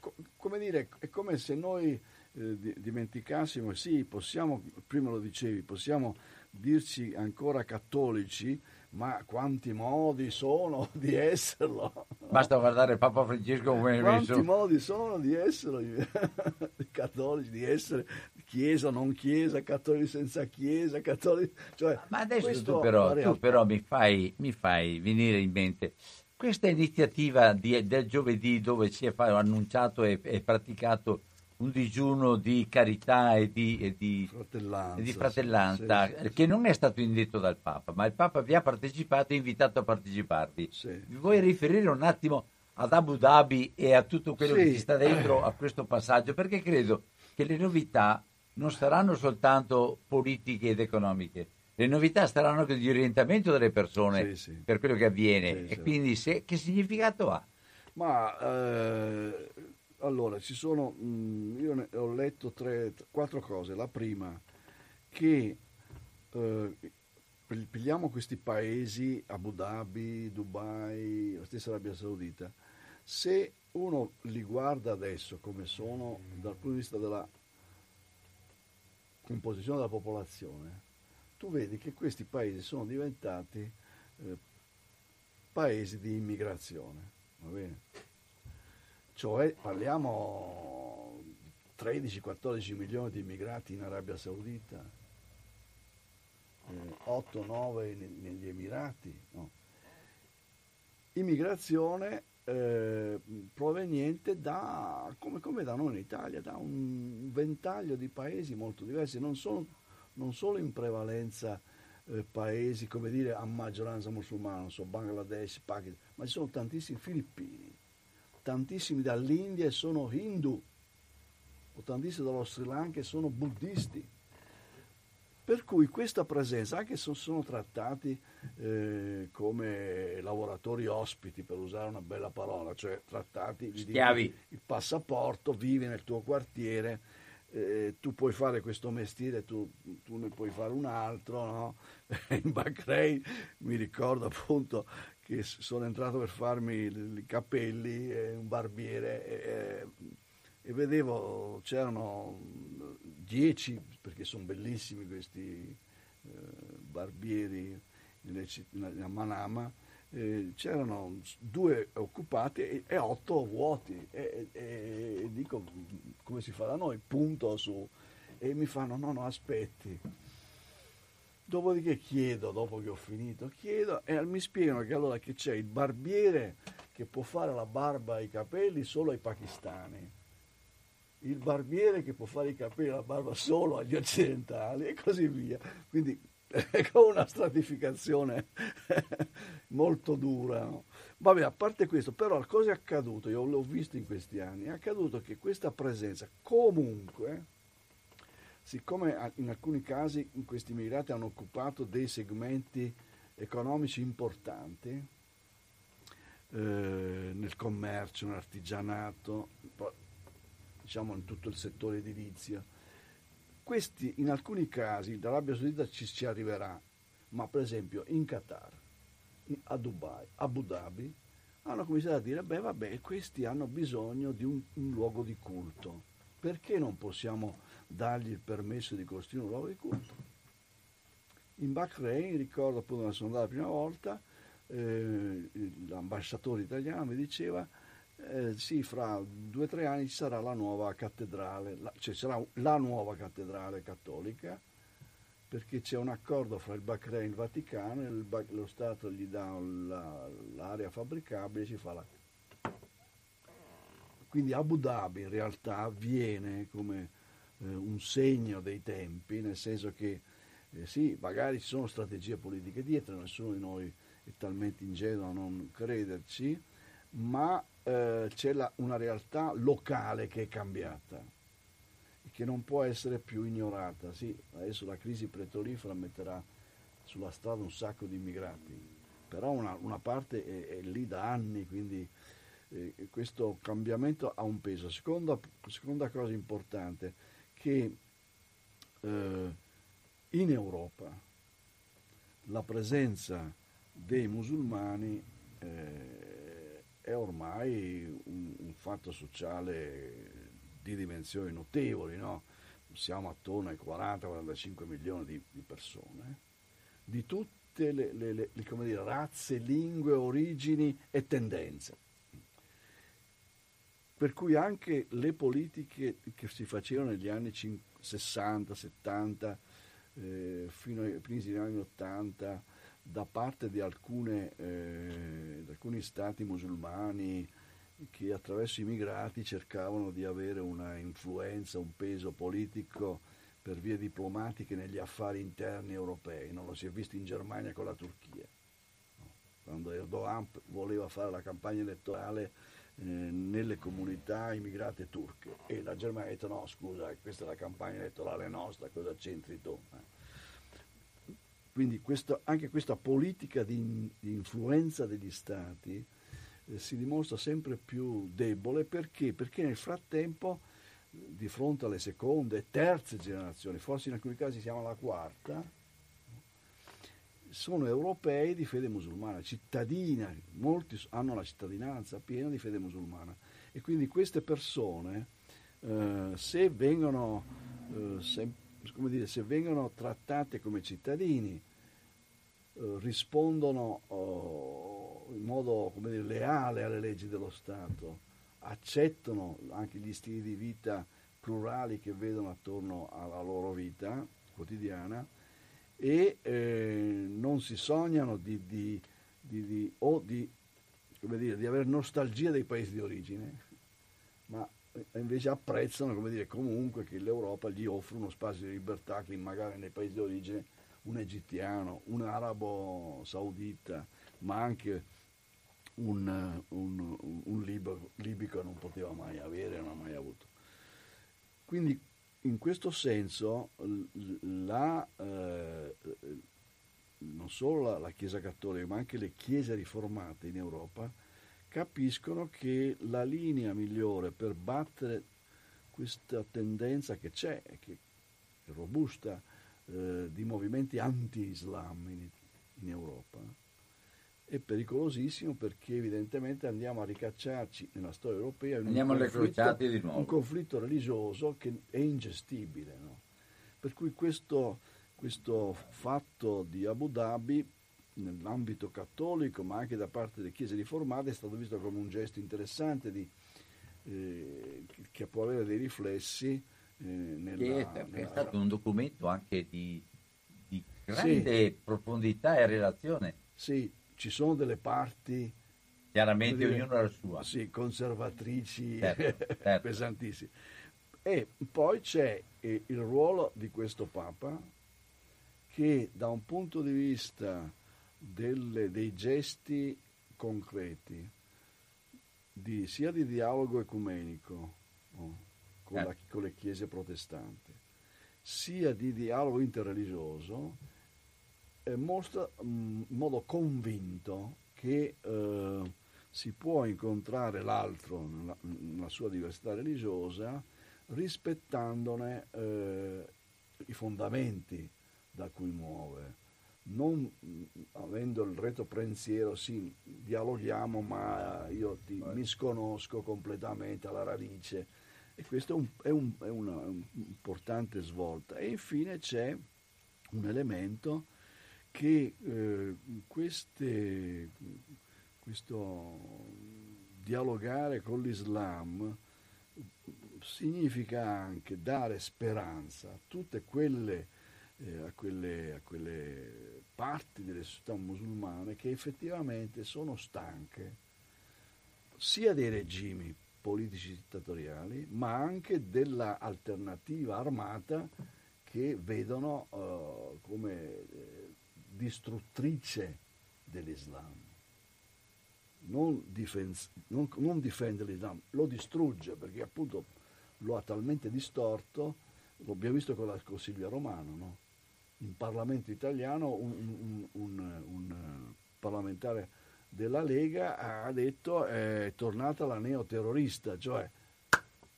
co- come dire, è come se noi eh, dimenticassimo, sì, possiamo, prima lo dicevi, possiamo dirci ancora cattolici, ma quanti modi sono <laughs> di esserlo? Basta guardare Papa Francesco come Quanti messo... modi sono di esserlo, <laughs> cattolici, di essere chiesa, non chiesa, cattolici senza chiesa, cattolici... Cioè, ma adesso tu però, tu però mi, fai, mi, fai, venire in mente questa iniziativa di, del giovedì dove si è annunciato e, e praticato un digiuno di carità e di, e di fratellanza, e di fratellanza sì, sì, che non è stato indetto dal Papa, ma il Papa vi ha partecipato e invitato a parteciparvi. Vi vuoi riferire un attimo ad Abu Dhabi e a tutto quello che ci sta dentro a questo passaggio? Perché credo che le novità non saranno soltanto politiche ed economiche, le novità saranno anche di orientamento delle persone per quello che avviene. e quindi se, che significato ha? Ma eh allora, ci sono, mh, mm, io ne, ho letto tre, quattro cose. La prima, che eh, pigliamo questi paesi, Abu Dhabi, Dubai, la stessa Arabia Saudita, se uno li guarda adesso come sono dal punto di vista della composizione della popolazione, tu vedi che questi paesi sono diventati eh, paesi di immigrazione. Va bene? Cioè parliamo 13-14 milioni di immigrati in Arabia Saudita, eh, 8-9 negli Emirati. No? Immigrazione eh, proveniente da, come, come, da noi in Italia, da un ventaglio di paesi molto diversi, non, sono, non solo in prevalenza eh, paesi come dire a maggioranza musulmana, non so, Bangladesh, Pakistan, ma ci sono tantissimi filippini, tantissimi dall'India sono hindu, o tantissimi dallo Sri Lanka sono buddisti. Per cui questa presenza, anche se sono trattati eh, come lavoratori ospiti, per usare una bella parola, cioè trattati di il passaporto, vivi nel tuo quartiere, eh, tu puoi fare questo mestiere, tu, tu, ne puoi fare un altro, no? <laughs> In Bahrain mi ricordo appunto che sono entrato per farmi i capelli, un barbiere e, e, vedevo c'erano dieci, perché sono bellissimi questi eh, barbieri a Manama, eh, c'erano due occupati e, e otto vuoti e, e, e, dico come si fa da noi, punto su. E mi fanno no no aspetti Dopodiché chiedo, dopo che ho finito, chiedo e mi spiegano che allora che c'è il barbiere che può fare la barba ai capelli solo ai pakistani, il barbiere che può fare i capelli e la barba solo agli occidentali e così via. Quindi <laughs> con una stratificazione <laughs> molto dura. No? Vabbè, a parte questo, però cosa è accaduto? Io l'ho visto in questi anni, è accaduto che questa presenza comunque siccome in alcuni casi questi immigrati hanno occupato dei segmenti economici importanti eh, nel commercio, nell'artigianato, diciamo in tutto il settore edilizio, questi in alcuni casi l'Arabia Saudita ci, ci arriverà, ma per esempio in Qatar, a Dubai, Abu Dhabi, hanno cominciato a dire, beh vabbè, questi hanno bisogno di un, un luogo di culto, perché non possiamo dargli il permesso di costruire un luogo di culto? In Bahrain, ricordo appunto quando sono andato la prima volta, eh, l'ambasciatore italiano mi diceva eh, sì, fra due o tre anni ci sarà la nuova cattedrale, la, cioè sarà la nuova cattedrale cattolica, perché c'è un accordo fra il Bahrain e il Vaticano, il, lo Stato gli dà la, l'area fabbricabile e ci fa la... Quindi Abu Dhabi in realtà avviene come un segno dei tempi, nel senso che eh, sì, magari ci sono strategie politiche dietro, nessuno di noi è talmente ingenuo a non crederci, ma eh, c'è la, una realtà locale che è cambiata e che non può essere più ignorata. Sì, adesso la crisi petrolifera metterà sulla strada un sacco di immigrati, però una, una parte è, è, lì da anni, quindi eh, questo cambiamento ha un peso. Seconda, seconda cosa importante, che eh, in Europa la presenza dei musulmani eh, è ormai un, un, fatto sociale di dimensioni notevoli, no? siamo attorno ai 40-45 milioni di, di, persone, di tutte le, le, le dire, razze, lingue, origini e tendenze. Per cui anche le politiche che si facevano negli anni 60, 70, eh, fino ai primi anni 80, da parte di, alcune, eh, di alcuni stati musulmani che attraverso i migrati cercavano di avere una influenza, un peso politico per vie diplomatiche negli affari interni europei. Non lo si è visto in Germania con la Turchia. Quando Erdogan voleva fare la campagna elettorale nelle comunità immigrate turche e la Germania ha detto no scusa questa è la campagna elettorale nostra cosa c'entri tu eh. Quindi questo, anche questa politica di, di influenza degli stati eh, si dimostra sempre più debole perché? Perché nel frattempo, di fronte alle seconde e terze generazioni, forse in alcuni casi siamo alla quarta, sono europei di fede musulmana, cittadina, molti hanno la cittadinanza piena di fede musulmana. E quindi queste persone eh, se vengono eh, se, dire, se vengono trattate come cittadini eh, rispondono oh, in modo dire, leale alle leggi dello Stato, accettano anche gli stili di vita plurali che vedono attorno alla loro vita quotidiana e eh, non si sognano di, di, di, o di, dire, di avere nostalgia dei paesi di origine, ma eh, invece apprezzano dire, comunque che l'Europa gli offre uno spazio di libertà che magari nei paesi di origine un egiziano, un arabo saudita, ma anche un, un, un libico, libico non poteva mai avere, non ha mai avuto. Quindi in questo senso la, eh, non solo la, la, Chiesa Cattolica, ma anche le Chiese riformate in Europa capiscono che la linea migliore per battere questa tendenza che c'è, che è robusta, eh, di movimenti anti-Islam in, in, Europa è pericolosissimo perché evidentemente andiamo a ricacciarci nella storia europea in andiamo un, conflitto, un conflitto religioso che è ingestibile. No? Per cui questo, questo fatto di Abu Dhabi nell'ambito cattolico, ma anche da parte delle chiese riformate, è stato visto come un gesto interessante di, eh, che può avere dei riflessi eh, nella, che è, nella... è, stato un documento anche di, di grande sì. profondità e relazione. Sì, ci sono delle parti chiaramente dire, ognuno ha la sua sì, conservatrici certo, certo. <laughs> pesantissime e poi c'è eh, il ruolo di questo Papa che da un punto di vista delle, dei gesti concreti di, sia di dialogo ecumenico no? con, la, con le chiese protestanti, sia di dialogo interreligioso, eh, mostra mm, in modo convinto che eh, si può incontrare l'altro nella, nella, sua diversità religiosa rispettandone eh, i fondamenti da cui muove, non avendo il retro pensiero, sì, dialoghiamo, ma io ti misconosco completamente alla radice. E questo è, un, è, un, è una importante svolta. E infine c'è un elemento che eh, queste, questo dialogare con l'Islam significa anche dare speranza a tutte quelle, eh, a quelle, a quelle parti delle società musulmane che effettivamente sono stanche sia dei regimi politici dittatoriali, ma anche dell'alternativa armata che vedono uh, come eh, distruttrice dell'Islam. Non, difens- non, non, difende l'Islam, lo distrugge perché appunto lo ha talmente distorto, lo abbiamo visto con, la, con Silvia Romano, no? in Parlamento italiano un, un, un, un, parlamentare della Lega ha detto è tornata la neoterrorista, cioè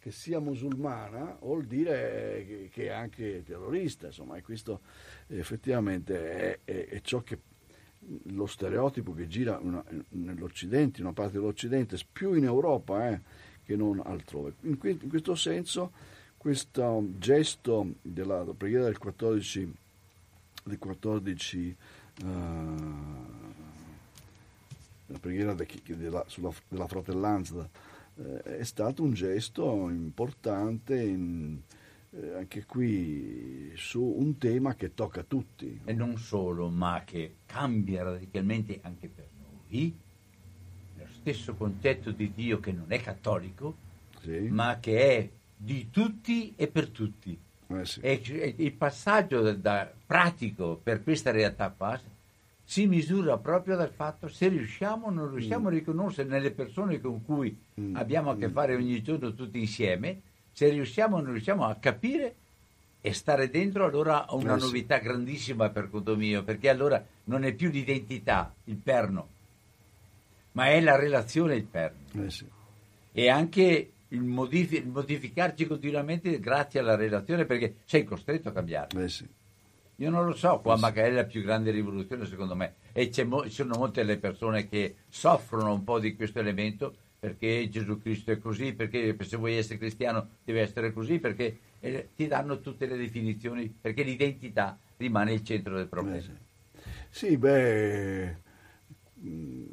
che sia musulmana vuol dire che è anche terrorista, insomma, e questo effettivamente è, è, è ciò che lo stereotipo che gira una, nell'Occidente, in una parte dell'Occidente, più in Europa eh, che non altrove. In, in, questo senso, questo gesto della preghiera del 14, del 14 uh, la preghiera de, della, sulla, della fratellanza eh, è stato un gesto importante in, eh, anche qui su un tema che tocca tutti. E non solo, ma che cambia radicalmente anche per noi lo stesso concetto di Dio che non è cattolico, sì. ma che è di tutti e per tutti. Eh sì. E il passaggio da, da pratico per questa realtà qua si misura proprio dal fatto se riusciamo o non riusciamo mm. a riconoscere nelle persone con cui mm. abbiamo a che mm. fare ogni giorno tutti insieme se riusciamo o non riusciamo a capire e stare dentro, allora ho una eh, novità grandissima per conto mio, perché allora non è più l'identità, il perno, ma è la relazione il perno. Eh, sì. E anche il, modif- il, modificarci continuamente grazie alla relazione, perché sei costretto a cambiare. Eh, sì. Io non lo so, qua magari è la più grande rivoluzione secondo me, e mo- ci sono molte le persone che soffrono un po' di questo elemento perché Gesù Cristo è così, perché se vuoi essere cristiano deve essere così, perché eh, ti danno tutte le definizioni, perché l'identità rimane il centro del problema. Eh sì. sì. beh... Mm,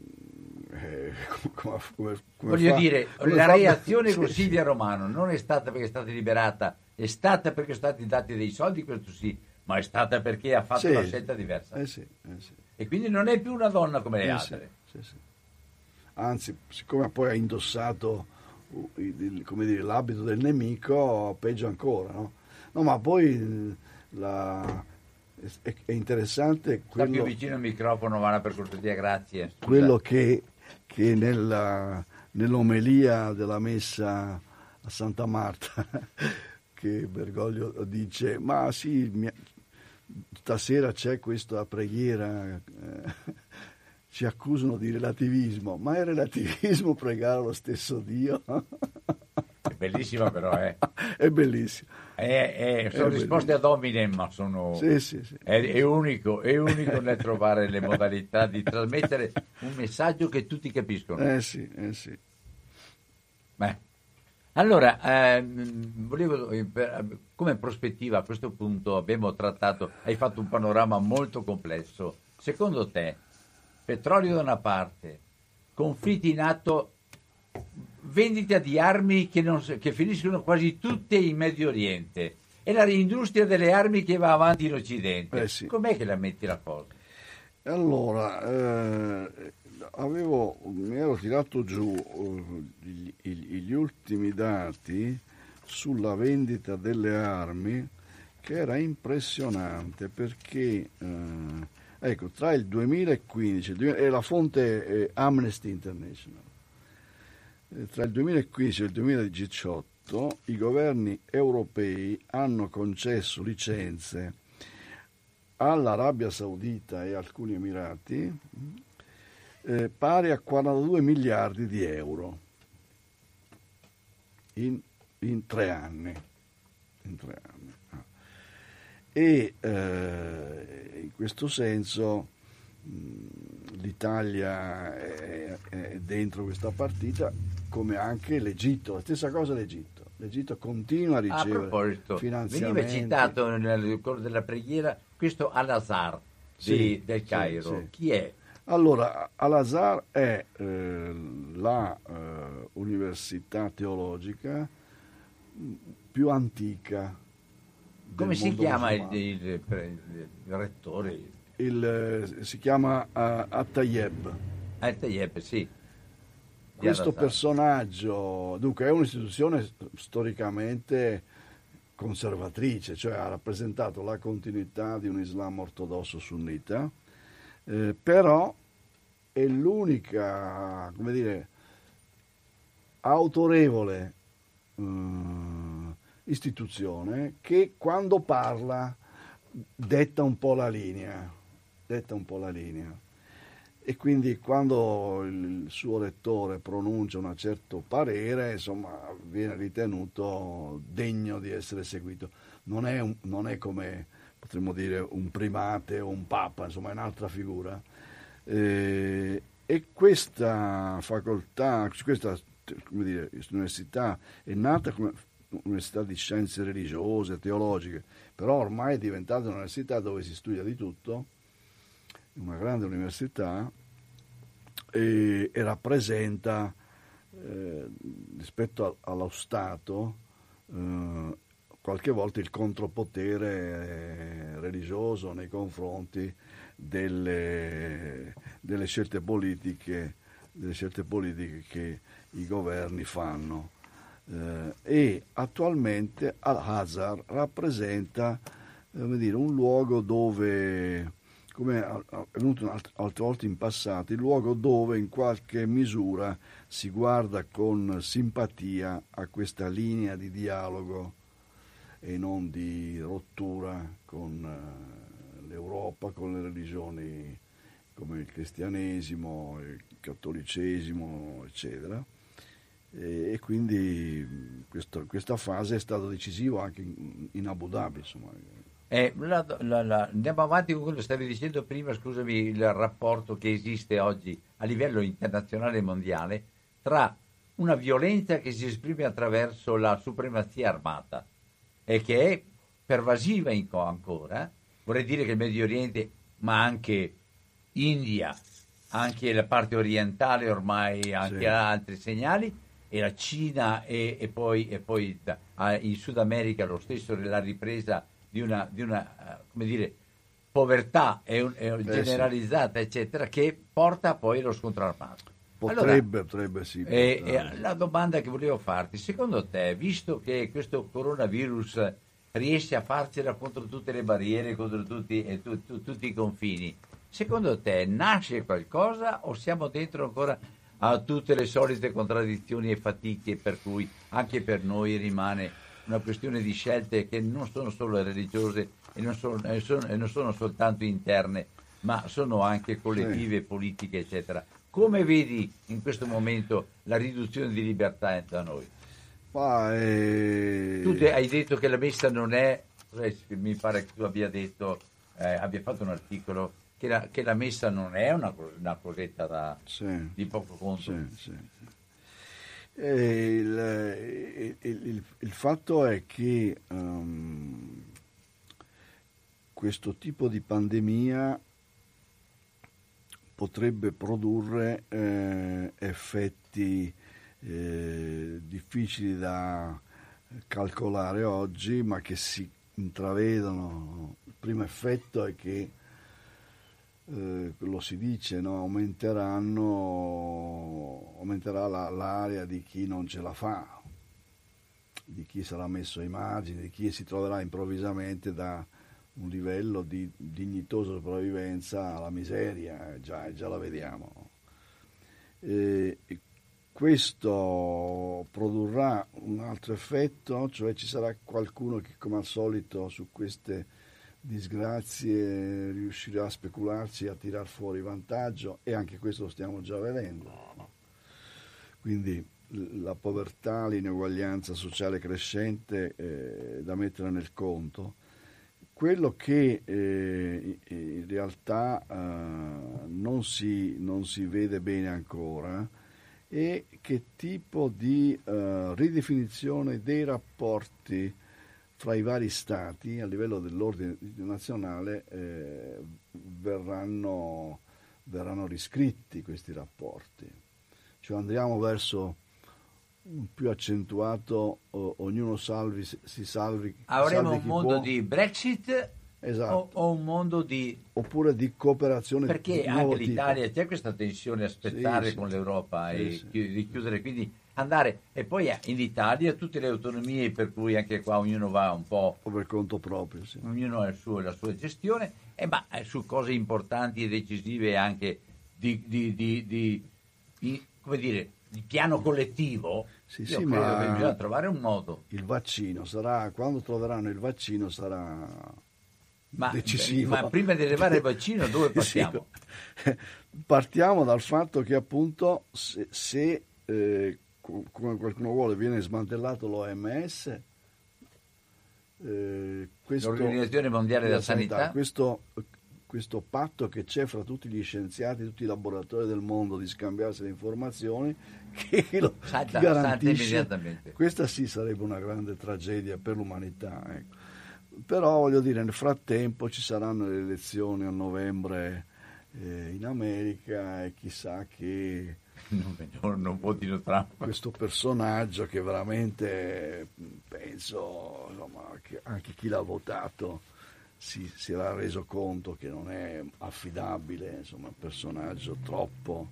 eh, come, come, come Voglio fa, dire, la fa, reazione con Silvia Romano non è stata perché è stata liberata, è stata perché sono stati dati dei soldi, questo sì, ma è stata perché ha fatto sì, una scelta diversa. Eh sì, eh sì. E quindi non è più una donna come le eh altre. Anzi, siccome poi ha indossato dire, l'abito del nemico, peggio ancora. No, no ma poi la, è, è, interessante. Quello, Sta più vicino al microfono, Vana, per cortesia, grazie. Scusa. Quello che, che nella, nell'omelia della messa a Santa Marta, <laughs> che Bergoglio dice, ma sì, mia, stasera c'è questa preghiera. Eh, ci accusano di relativismo, ma è relativismo pregare lo stesso Dio? È bellissima però, eh. <laughs> È bellissima. Sono è risposte ad hominem, ma sono... Sì, sì, sì. È, è, unico, è unico nel trovare le modalità di trasmettere un messaggio che tutti capiscono. Eh sì, eh sì. Beh. Allora, eh, volevo, per, come prospettiva a questo punto abbiamo trattato, hai fatto un panorama molto complesso. Secondo te, petrolio da una parte, conflitti in atto, vendita di armi che, non, che finiscono quasi tutte in Medio Oriente e la industria delle armi che va avanti in Occidente. Eh sì. Com'è che la metti la cosa? Allora, eh, avevo, mi ero tirato giù eh, gli, gli, ultimi dati sulla vendita delle armi che era impressionante perché eh, Ecco, tra il 2015 e la fonte è Amnesty International. Eh, tra il 2015 e il 2018 i governi europei hanno concesso licenze all'Arabia Saudita e alcuni Emirati eh, pari a 42 miliardi di euro in, in, tre, anni, in tre anni. e eh, in questo senso mh, l'Italia è, è, dentro questa partita come anche l'Egitto, la stessa cosa l'Egitto. L'Egitto continua a ricevere a finanziamenti. Veniva citato nel corso della preghiera questo Al-Azhar sì, del Cairo. Sì, sì. Chi è? Allora, Al-Azhar è eh, la eh, università teologica più antica. Come si chiama il, il, il, il, rettore? Eh, si chiama uh, At-Tayyeb. At-Tayyeb, sì. Questo personaggio, dunque, è un'istituzione storicamente conservatrice, cioè ha rappresentato la continuità di un Islam ortodosso sunnita, eh, però è l'unica, come dire, autorevole eh, istituzione che quando parla detta un po' la linea, detta un po' la linea e quindi quando il suo lettore pronuncia un certo parere, insomma, viene ritenuto degno di essere seguito. Non è, un, non è come potremmo dire un primate o un papa, insomma, è un'altra figura. Eh, e questa facoltà, questa dire, università è nata come università di scienze religiose, teologiche, però ormai è diventata un'università dove si studia di tutto una grande università e, e rappresenta eh, rispetto a, allo Stato eh, qualche volta il contropotere eh, religioso nei confronti delle, delle, scelte politiche, delle scelte politiche che i governi fanno. Eh, e attualmente Al-Hazar rappresenta eh, dire, un luogo dove come è avvenuto altre volte in passato, il luogo dove in qualche misura si guarda con simpatia a questa linea di dialogo e non di rottura con eh, l'Europa, con le religioni come il cristianesimo, il cattolicesimo, eccetera. E, quindi questo, questa fase è stata decisiva anche in, in Abu Dhabi. Eh, la, la, la, andiamo avanti con quello che stavi dicendo prima, scusami, il rapporto che esiste oggi a livello internazionale e mondiale tra una violenza che si esprime attraverso la supremazia armata e che è pervasiva ancora, vorrei dire che il Medio Oriente, ma anche India, anche la parte orientale ormai, anche sì. altri segnali, e la Cina e, e poi, e poi in Sud America lo stesso, la ripresa di una, di una eh, come dire, povertà e, un, e generalizzata, sì. eccetera, che porta poi allo scontro armato. Potrebbe, allora, potrebbe sì. E, e la domanda che volevo farti, secondo te, visto che questo coronavirus riesce a farcela contro tutte le barriere, contro tutti, eh, tu, tu, tutti i confini, secondo te nasce qualcosa o siamo dentro ancora a tutte le solite contraddizioni e fatiche per cui anche per noi rimane una questione di scelte che non sono solo religiose e non sono, e sono, e non sono soltanto interne, ma sono anche collettive, sì. politiche, eccetera. Come vedi in questo momento la riduzione di libertà da noi? Ma, eh... Tu hai detto che la messa non è, mi pare che tu abbia detto, eh, abbia fatto un articolo, che la, che la messa non è una, una cosetta da, sì. di poco conto. Sì, sì, il, il, il, il, fatto è che um, questo tipo di pandemia potrebbe produrre eh, effetti eh, difficili da calcolare oggi, ma che si intravedono. Il primo effetto è che eh, lo si dice, no? aumenterà la, l'area di chi non ce la fa, di chi sarà messo ai margini, di chi si troverà improvvisamente da un livello di dignitosa sopravvivenza alla miseria, eh, già, già la vediamo. E questo produrrà un altro effetto, cioè ci sarà qualcuno che come al solito su queste disgrazie riuscirà a specularci e a tirar fuori vantaggio e anche questo lo stiamo già vedendo. Quindi la povertà, l'ineguaglianza sociale crescente è da mettere nel conto, quello che eh, in realtà eh, non, si, non, si, vede bene ancora è che tipo di eh, ridefinizione dei rapporti fra i vari stati a livello dell'ordine nazionale eh, verranno, verranno riscritti questi rapporti. Cioè andiamo verso più accentuato, o, ognuno salvi, si salvi. Avremo salvi un mondo può. di Brexit esatto. o, o, un mondo di... Oppure di cooperazione. Perché di anche l'Italia tipo. c'è questa tensione aspettare Sì, sì. con l'Europa Sì, e sì. chi- di chiudere, quindi andare... E poi eh, in Italia tutte le autonomie per cui anche qua ognuno va un po' O per conto proprio, sì. ognuno ha il suo- la sua gestione, e ma eh, su cose importanti e decisive anche di- di- di- di- come dire, di piano collettivo, Sì, sì, ma- bisogna trovare un modo. Il vaccino sarà, quando troveranno il vaccino sarà Ma, decisivo. ma prima di arrivare al vaccino <laughs> dove Sì. partiamo? <laughs> Partiamo dal fatto che appunto se, se, eh, co- come qualcuno vuole viene smantellato l'OMS, eh, questo- L'Organizzazione Mondiale della Sanità, questo, questo patto che c'è fra tutti gli scienziati, tutti i laboratori del mondo di scambiarsi le informazioni, <laughs> che lo Salta- garantisce, questa sì sarebbe una grande tragedia per l'umanità. ecco. Però voglio dire, nel frattempo ci saranno le elezioni a novembre eh, in America e chissà che <laughs> non, non votino Trump. questo personaggio che veramente penso insomma, che anche chi l'ha votato si, si era reso conto che non è affidabile, insomma, un personaggio troppo,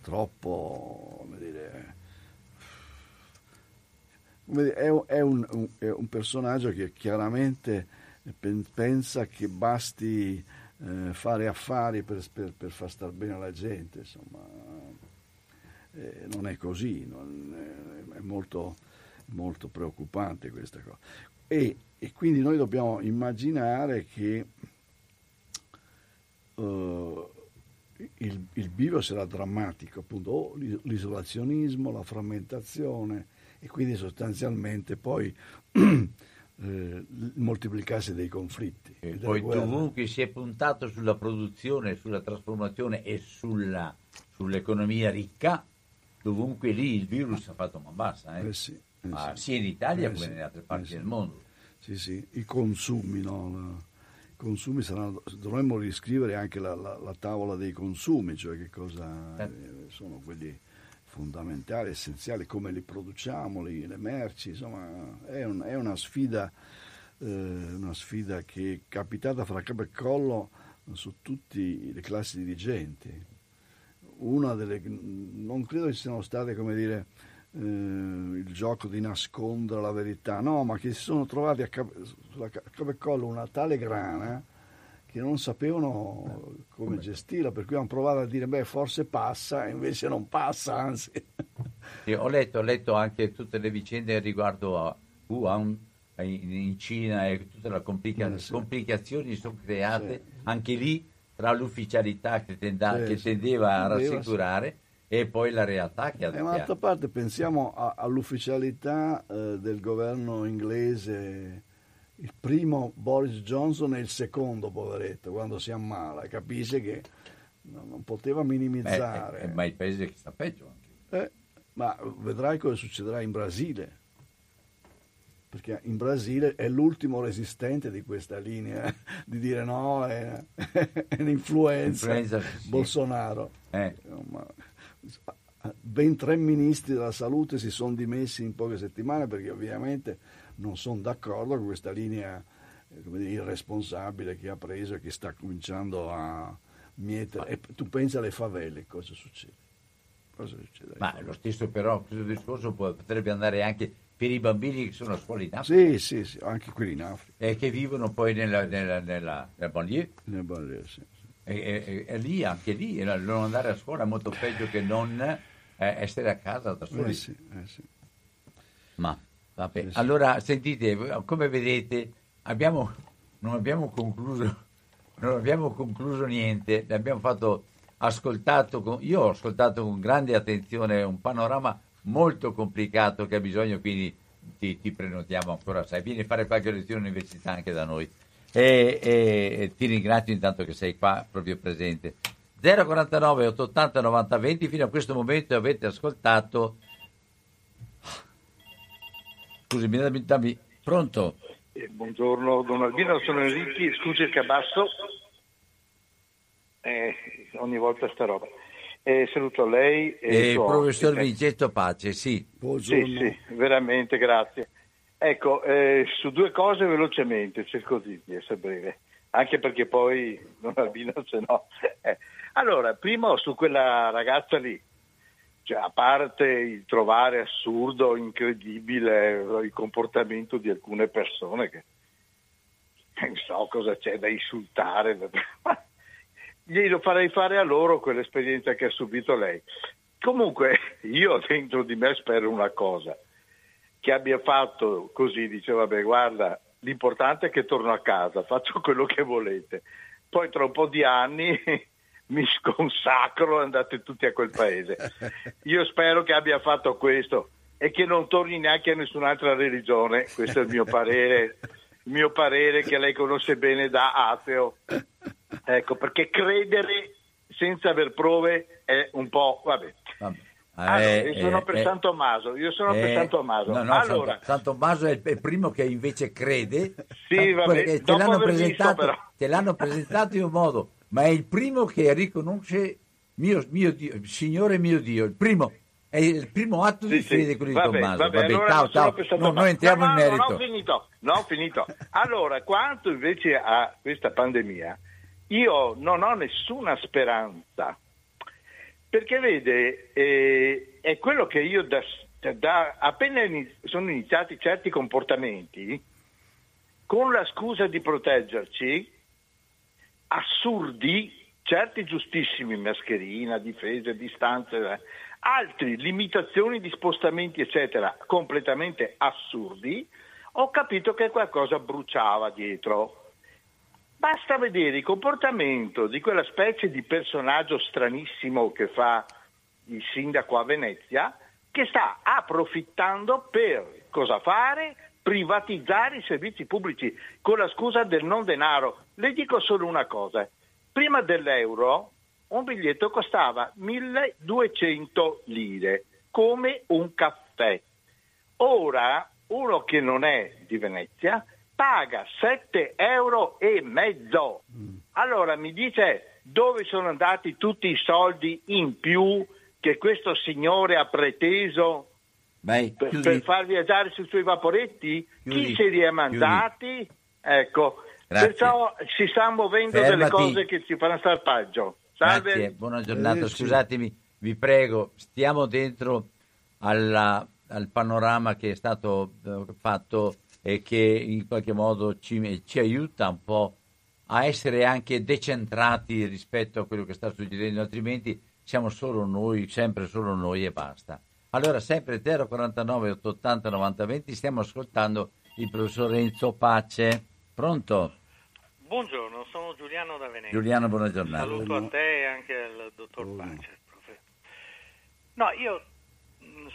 troppo, come dire, è, un- un, è un personaggio che chiaramente pen- pensa che basti eh, fare affari per, per- per far star bene alla gente, insomma. Eh, non è così, non è, è molto, molto preoccupante questa cosa. E, e quindi noi dobbiamo immaginare che eh, il, il bivio sarà drammatico, appunto, o l'i- l'isolazionismo, la frammentazione e quindi sostanzialmente poi <clears throat> eh, il moltiplicarsi dei conflitti. E poi guerre. dovunque si è puntato sulla produzione, sulla trasformazione e sulla- sull'economia ricca, dovunque lì il virus ha fatto man bassa, eh. Eh sì, eh sì. sia in Italia Eh come sì, nelle altre parti del mondo. Sì, sì, i consumi, no? I consumi saranno, dovremmo riscrivere anche la, la- la tavola dei consumi, cioè che cosa Eh. eh, sono quelli fondamentali, essenziali, come li produciamo, li- le merci, insomma, è, un- è una sfida, eh, una sfida che è capitata fra capo e collo su tutte le classi dirigenti. Una delle, non credo che siano state, come dire, eh, il gioco di nascondere la verità, no, ma che si sono trovati a capo, sulla ca- capo e collo una tale grana che non sapevano come gestirla, per cui hanno provato a dire, beh, forse passa, invece non passa, anzi. <laughs> Sì, ho, letto, ho letto anche tutte le vicende riguardo a Wuhan in, in Cina e tutte le complica- Eh, sì. complicazioni sono create Sì. anche lì tra l'ufficialità che, tenda- Sì, che tendeva a rassicurare e poi la realtà che ha E d'altra parte pensiamo a- all'ufficialità eh, del governo inglese, il primo Boris Johnson e il secondo, poveretto, quando si ammala, capisce che non, non poteva Beh, minimizzare. è- è- ma il paese che sta peggio anche. Eh, ma vedrai cosa succederà in Brasile, perché in Brasile è l'ultimo resistente di questa linea di dire no, è, <laughs> è un'influenza, Influenza, sì. Bolsonaro. Eh, Insomma, ben tre ministri della salute si sono dimessi in poche settimane perché ovviamente non sono d'accordo con questa linea dire, irresponsabile che ha preso e che sta cominciando a mietere. E tu pensi alle favelle, cosa succede? Cosa succede? ma favelle? lo stesso però questo discorso potrebbe andare anche per i bambini che sono a scuola in Africa Sì, sì, sì, anche quelli in Africa, e che vivono poi nella, nella, nella, nella banlieue. nelle barriere, sì, sì. E, e- e lì, anche lì, eh, non andare a scuola è molto peggio che non eh, essere a casa da soli. Eh sì, eh sì. Ma, vabbè. Sì. Allora, sentite, come vedete, abbiamo, non abbiamo concluso, non abbiamo concluso niente, abbiamo fatto, ascoltato, con- io ho ascoltato con grande attenzione un panorama molto complicato che ha bisogno, quindi ti, ti prenotiamo ancora, sai, vieni a fare qualche lezione all'università anche da noi. E, e, ti ringrazio intanto che sei qua proprio presente. 049 880 90 20 fino a questo momento avete ascoltato scusi dammi, dammi. pronto eh, buongiorno Don Albino sono Enrichi scusi il cabasso eh, ogni volta sta roba eh, saluto lei e il professor Vincenzo Pace sì. sì sì veramente grazie ecco eh, su due cose velocemente cerco di essere breve anche perché poi Don Albino se no <laughs> eh. Allora, primo su quella ragazza lì, cioè, a parte il trovare assurdo, incredibile il comportamento di alcune persone che non so cosa c'è da insultare, <laughs> glielo farei fare a loro quell'esperienza che ha subito lei. Comunque <laughs> io dentro di me spero una cosa, che abbia fatto così, dice vabbè guarda, l'importante è che torno a casa, <laughs> faccio quello che volete. Poi tra un po' di anni <laughs> mi sconsacro e andate tutti a quel paese. Io spero che abbia fatto questo e che non torni neanche a nessun'altra religione, questo è il mio parere, il mio parere che lei conosce bene da ateo. Ecco, perché credere senza aver prove è un po'... vabbè. Vabbè. Ah, no, io sono eh, per eh, San Tommaso, io sono eh, per San Tommaso. No, no, allora, San, Tommaso è il primo che invece crede. Sì, vabbè, te, l'hanno presentato, te l'hanno presentato in un modo ma è il primo che riconosce mio, mio Dio, Signore mio Dio, il primo. È il primo atto sì, di fede sì. quello di Tommaso. Vabbè, vabbè, allora ciao, ciao. No, noi entriamo no, in merito. Ho finito, non ho finito. Allora, quanto invece a questa pandemia, io non ho nessuna speranza. Perché vede, eh, è quello che io da, da appena sono iniziati certi comportamenti, con la scusa di proteggerci, assurdi, certi giustissimi, mascherina, difesa, distanze, altri limitazioni di spostamenti, eccetera, completamente assurdi, ho capito che qualcosa bruciava dietro. Basta vedere il comportamento di quella specie di personaggio stranissimo che fa il sindaco a Venezia, che sta approfittando per cosa fare? privatizzare i servizi pubblici con la scusa del non denaro. Le dico solo una cosa, prima dell'euro un biglietto costava 1200 lire, come un caffè. Ora uno che non è di Venezia paga 7 euro e mezzo. Mm. Allora mi dice dove sono andati tutti i soldi in più che questo signore ha preteso Vai, per, per, far viaggiare sui suoi vaporetti? Chiudi, Chi se li ha mandati? Ecco, Grazie. perciò si stanno muovendo Fermati. delle cose che ci faranno stare peggio. Salve. Grazie, buona giornata. Scusatemi, vi prego, stiamo dentro alla, al panorama che è stato uh, fatto e che in qualche modo ci, ci aiuta un po' a essere anche decentrati rispetto a quello che sta succedendo, altrimenti siamo solo noi, sempre solo noi e basta. Allora, sempre 049 880 90 20, stiamo ascoltando il professor Enzo Pace. Pronto? Buongiorno, sono Giuliano da Venezia. Giuliano, buona giornata. Saluto a te e anche al dottor Buono. Pace. No, io,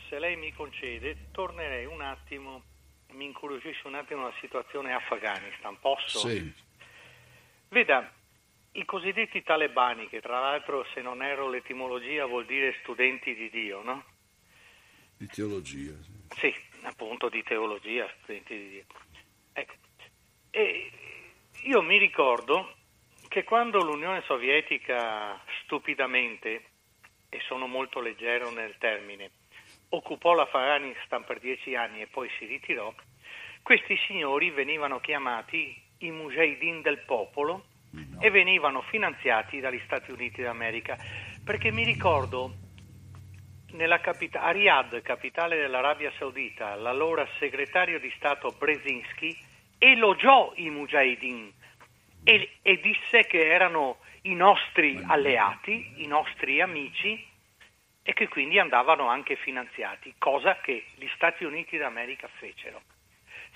se lei mi concede, tornerei un attimo, mi incuriosisce un attimo la situazione Afghanistan. Posso? Sì. Veda, i cosiddetti talebani, che tra l'altro, se non erro l'etimologia, vuol dire studenti di Dio, no? Di teologia. Sì, appunto di teologia, studenti di Dio. Ecco. E io mi ricordo che quando l'Unione Sovietica stupidamente, e sono molto leggero nel termine, occupò l'Afghanistan per dieci anni e poi si ritirò, questi signori venivano chiamati i mujahideen del popolo no. e venivano finanziati dagli Stati Uniti d'America, perché mi ricordo nella capita- a Riyadh, capitale dell'Arabia Saudita, l'allora segretario di Stato Brzezinski elogiò i mujahideen e, e disse che erano i nostri alleati, i nostri amici e che quindi andavano anche finanziati, cosa che gli Stati Uniti d'America fecero.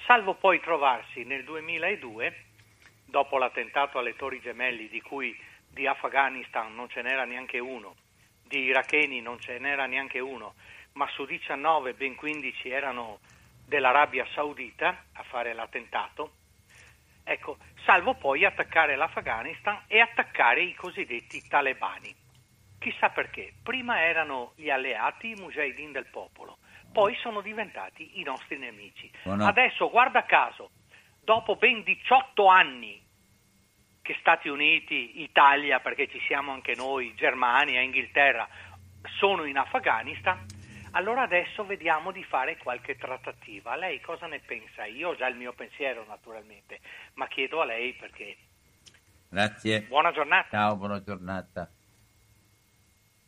Salvo poi trovarsi nel 2002, dopo l'attentato alle Torri Gemelli, di cui di Afghanistan non ce n'era neanche uno, di iracheni non ce n'era neanche uno, ma su 19 ben 15 erano dell'Arabia Saudita a fare l'attentato. Ecco, salvo poi attaccare l'Afghanistan e attaccare i cosiddetti talebani. Chissà perché, prima erano gli alleati, i mujahideen del popolo, poi sono diventati i nostri nemici. Oh no. Adesso, guarda caso, dopo ben 18 anni che Stati Uniti, Italia, perché ci siamo anche noi, Germania, Inghilterra, sono in Afghanistan, allora adesso vediamo di fare qualche trattativa. Lei cosa ne pensa? Io ho già il mio pensiero naturalmente, ma chiedo a lei perché... Grazie. Buona giornata. Ciao, buona giornata.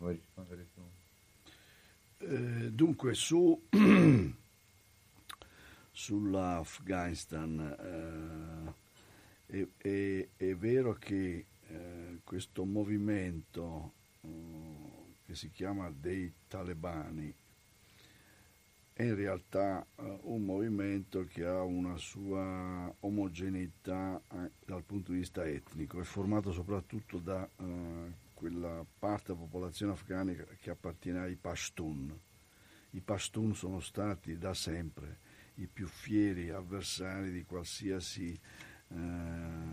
Vuoi rispondere tu? Eh, dunque, su, <clears throat> sull'Afghanistan eh, è, è, è, vero che eh, questo movimento eh, che si chiama dei talebani è in realtà eh, un movimento che ha una sua omogeneità eh, dal punto di vista etnico, è formato soprattutto da quella parte della popolazione afghana che appartiene ai Pashtun. I Pashtun sono stati da sempre i più fieri avversari di qualsiasi eh,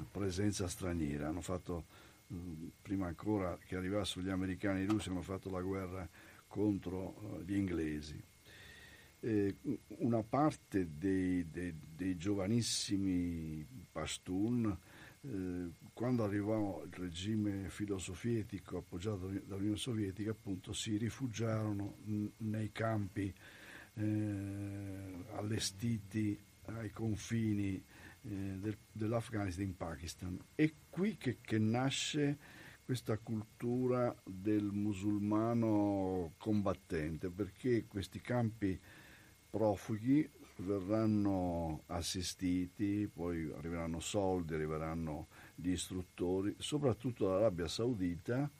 presenza straniera. Hanno fatto, eh, prima ancora che arrivassero gli americani e i russi, hanno fatto la guerra contro eh, gli inglesi. Eh, una parte dei, dei, dei giovanissimi Pashtun eh, quando arrivò il regime filosovietico appoggiato dall'Unione Sovietica, appunto si rifugiarono nei campi eh, allestiti ai confini eh, del, dell'Afghanistan in Pakistan. È qui che, che nasce questa cultura del musulmano combattente, perché questi campi profughi verranno assistiti, poi arriveranno soldi, arriveranno gli istruttori, soprattutto l'Arabia Saudita,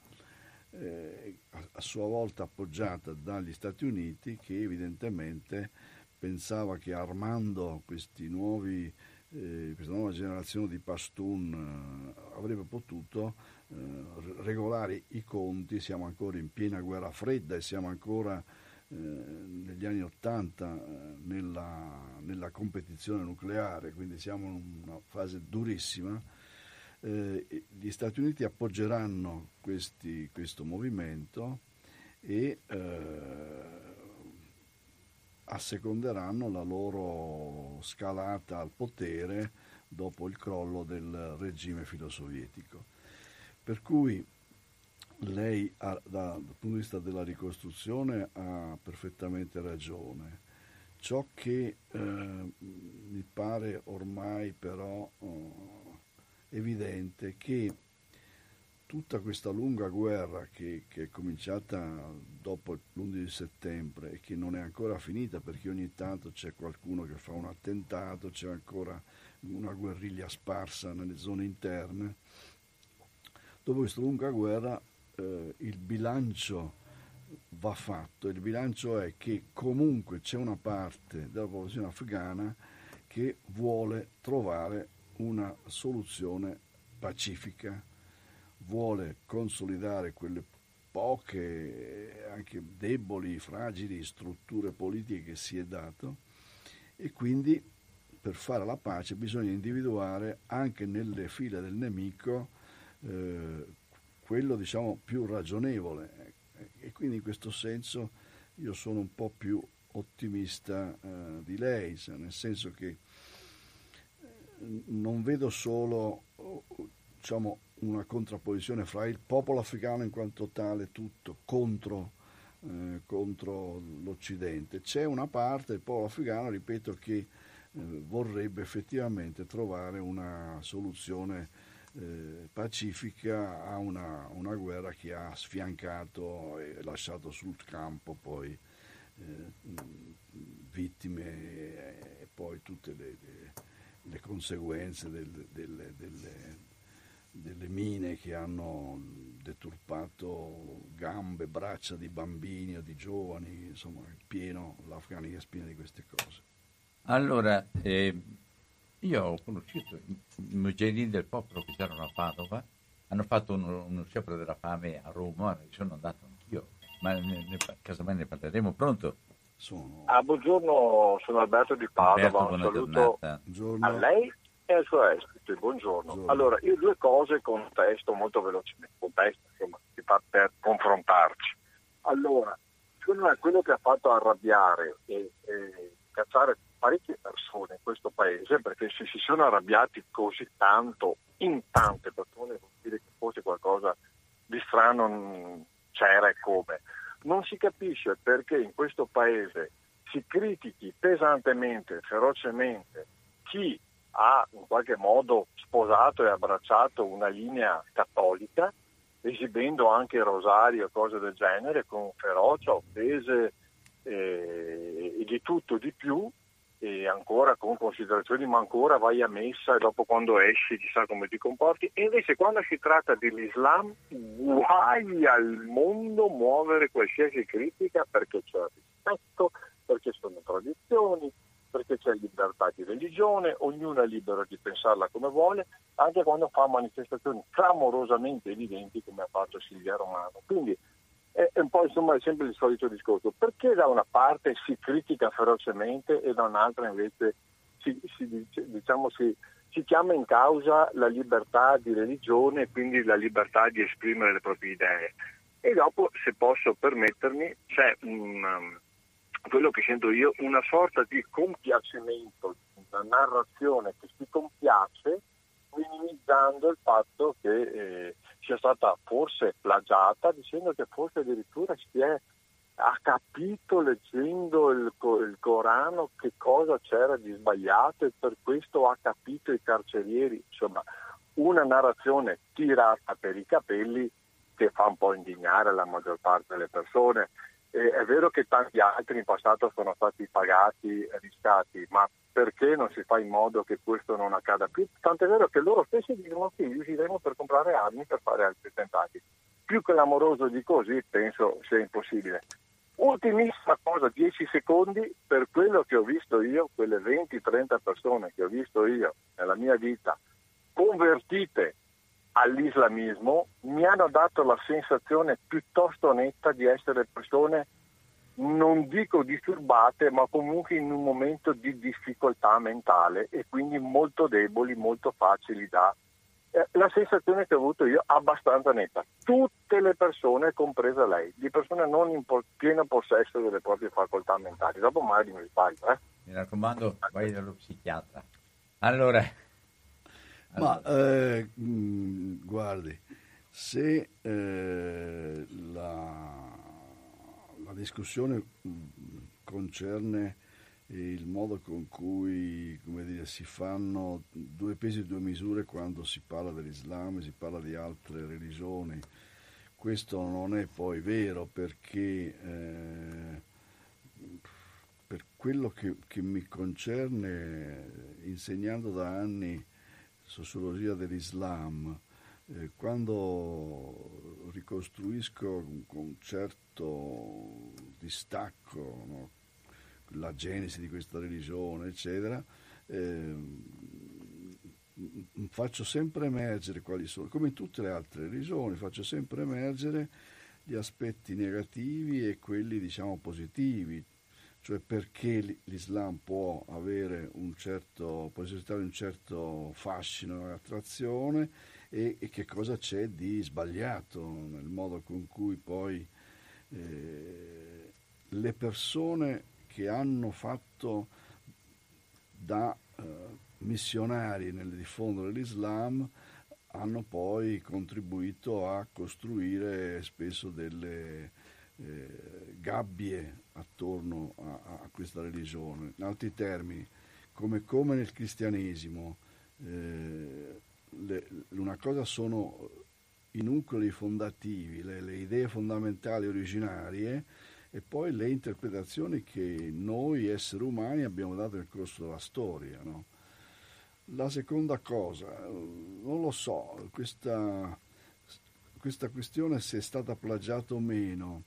eh, a sua volta appoggiata dagli Stati Uniti, che evidentemente pensava che armando nuovi, eh, questa nuova generazione di Pashtun eh, avrebbe potuto eh, regolare i conti, siamo ancora in piena guerra fredda e siamo ancora negli anni Ottanta eh, nella, nella, competizione nucleare, quindi siamo in una fase durissima. Eh, gli Stati Uniti appoggeranno questi, questo movimento e eh, asseconderanno la loro scalata al potere dopo il crollo del regime filosovietico. Per cui lei ha, da, dal punto di vista della ricostruzione ha perfettamente ragione. Ciò che eh, mi pare ormai però oh, evidente è che tutta questa lunga guerra che, che, è cominciata dopo l'11 settembre e che non è ancora finita perché ogni tanto c'è qualcuno che fa un attentato, c'è ancora una guerriglia sparsa nelle zone interne, dopo questa lunga guerra eh, il bilancio va fatto, il bilancio è che comunque c'è una parte della popolazione afghana che vuole trovare una soluzione pacifica, vuole consolidare quelle poche, anche deboli, fragili strutture politiche che si è dato e quindi per fare la pace bisogna individuare anche nelle file del nemico eh, quello diciamo più ragionevole e quindi in questo senso io sono un po' più ottimista eh, di lei, nel senso che eh, non vedo solo diciamo, una contrapposizione fra il popolo africano in quanto tale tutto contro, eh, contro l'Occidente. C'è una parte del popolo africano, ripeto, che eh, vorrebbe effettivamente trovare una soluzione eh, pacifica a una, una, guerra che ha sfiancato e lasciato sul campo poi eh, vittime e, poi tutte le, le, le conseguenze del, delle, delle, delle mine che hanno deturpato gambe, braccia di bambini o di giovani, insomma, pieno, l'Afghanistan è piena di queste cose. Allora, eh, io ho conosciuto i mujahideen del popolo che c'erano a Padova, hanno fatto uno, uno sciopero della fame a Roma, ci sono andato anch'io, ma ne, ne, casomai ne parleremo. Pronto? Sono... Ah, buongiorno, sono Alberto di Padova, Alberto, un saluto giornata. a lei e al suo ospite, buongiorno. buongiorno. Allora, io due cose contesto molto velocemente, contesto, insomma, si fa per confrontarci. Allora, secondo me quello che ha fatto arrabbiare e, e cacciare parecchie persone in questo paese, perché se si sono arrabbiati così tanto in tante persone, vuol dire che forse qualcosa di strano c'era e come. Non si capisce perché in questo paese si critichi pesantemente, ferocemente chi ha in qualche modo sposato e abbracciato una linea cattolica, esibendo anche rosario e cose del genere con ferocia, offese eh, e di tutto di più, e ancora con considerazioni, ma ancora vai a messa e dopo quando esci chissà come ti comporti. E invece quando si tratta dell'Islam, guai al mondo muovere qualsiasi critica perché c'è rispetto, perché sono tradizioni, perché c'è libertà di religione, ognuno è libero di pensarla come vuole, anche quando fa manifestazioni clamorosamente evidenti come ha fatto Silvia Romano. Quindi è un po' insomma sempre il solito discorso. Perché da una parte si critica ferocemente e da un'altra invece si, si, diciamo, si, si chiama in causa la libertà di religione e quindi la libertà di esprimere le proprie idee? E dopo, se posso permettermi, c'è un, um, quello che sento io, una sorta di compiacimento, una narrazione che si compiace minimizzando il fatto che eh, sia stata forse plagiata, dicendo che forse addirittura si è ha capito leggendo il, il, Corano che cosa c'era di sbagliato e per questo ha capito i carcerieri, insomma una narrazione tirata per i capelli che fa un po' indignare la maggior parte delle persone. E è vero che tanti altri in passato sono stati pagati riscatti, ma perché non si fa in modo che questo non accada più? Tant'è vero che loro stessi dicono che riusciremo per comprare armi per fare altri attentati. Più che l'amoroso di così penso sia impossibile. Ultimissima cosa, 10 secondi, per quello che ho visto io, quelle 20-30 persone che ho visto io nella mia vita convertite all'islamismo, mi hanno dato la sensazione piuttosto netta di essere persone non dico disturbate, ma comunque in un momento di difficoltà mentale e quindi molto deboli, molto facili da... Eh, la sensazione che ho avuto io abbastanza netta. Tutte le persone, compresa lei, di persone non in po- pieno possesso delle proprie facoltà mentali. Dopo magari mi sbaglio. Eh? Mi raccomando, vai dallo psichiatra. Allora... Ma eh, mh, guardi, se eh, la la discussione mm, concerne il modo con cui dire, si fanno due pesi e due misure quando si parla dell'Islam e si parla di altre religioni. Questo non è poi vero perché eh, per quello che, che, mi concerne, insegnando da anni sociologia dell'Islam, eh, quando ricostruisco con certo distacco no, la genesi di questa religione, eccetera, eh, faccio sempre emergere quali sono, come in tutte le altre religioni, faccio sempre emergere gli aspetti negativi e quelli diciamo positivi, cioè perché l'Islam può certo, può esercitare un certo fascino e attrazione e, e, che cosa c'è di sbagliato nel modo con cui poi eh, le persone che hanno fatto da eh, missionari nel diffondere l'Islam hanno poi contribuito a costruire spesso delle eh, gabbie attorno a, a, questa religione. In altri termini, come, come nel cristianesimo, eh, le, una cosa sono i nuclei fondativi, le, le, idee fondamentali originarie e poi le interpretazioni che noi esseri umani abbiamo dato nel corso della storia. No? La seconda cosa, non lo so, questa, questa questione se è stata plagiata o meno,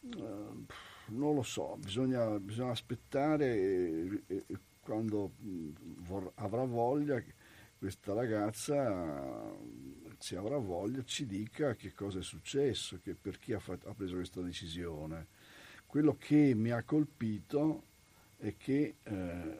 non lo so, bisogna, bisogna aspettare e, e, quando vor, avrà voglia questa ragazza se avrà voglia ci dica che cosa è successo, che, per ha, fatto, ha, preso questa decisione. Quello che mi ha colpito è che eh,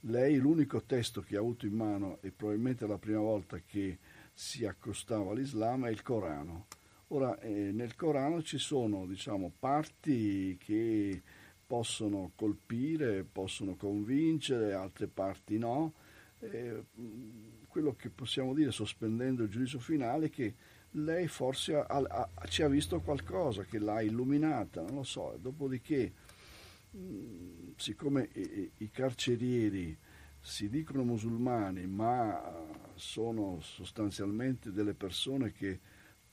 lei l'unico testo che ha avuto in mano e probabilmente la prima volta che si accostava all'Islam è il Corano. Ora, eh, nel Corano ci sono diciamo, parti che possono colpire, possono convincere, altre parti no. Eh, quello che possiamo dire, sospendendo il giudizio finale, è che lei forse ha, ha, ci ha visto qualcosa che l'ha illuminata, non lo so. Dopodiché, mh, siccome i, i carcerieri si dicono musulmani, ma sono sostanzialmente delle persone che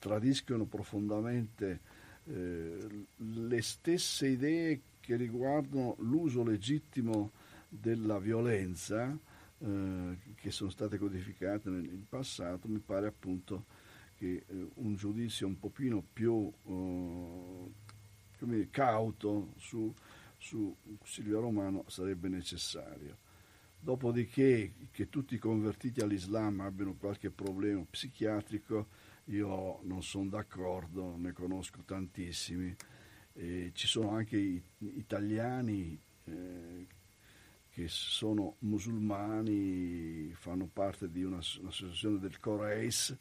tradiscono profondamente eh, le stesse idee che riguardano l'uso legittimo della violenza eh, che sono state codificate nel passato, mi pare appunto che eh, un giudizio un pochino più dire, cauto su, su Silvia Romano sarebbe necessario. Dopodiché che tutti i convertiti all'Islam abbiano qualche problema psichiatrico, io non sono d'accordo, ne conosco tantissimi. E ci sono anche italiani eh, che sono musulmani, fanno parte di una, un'associazione del Coreis,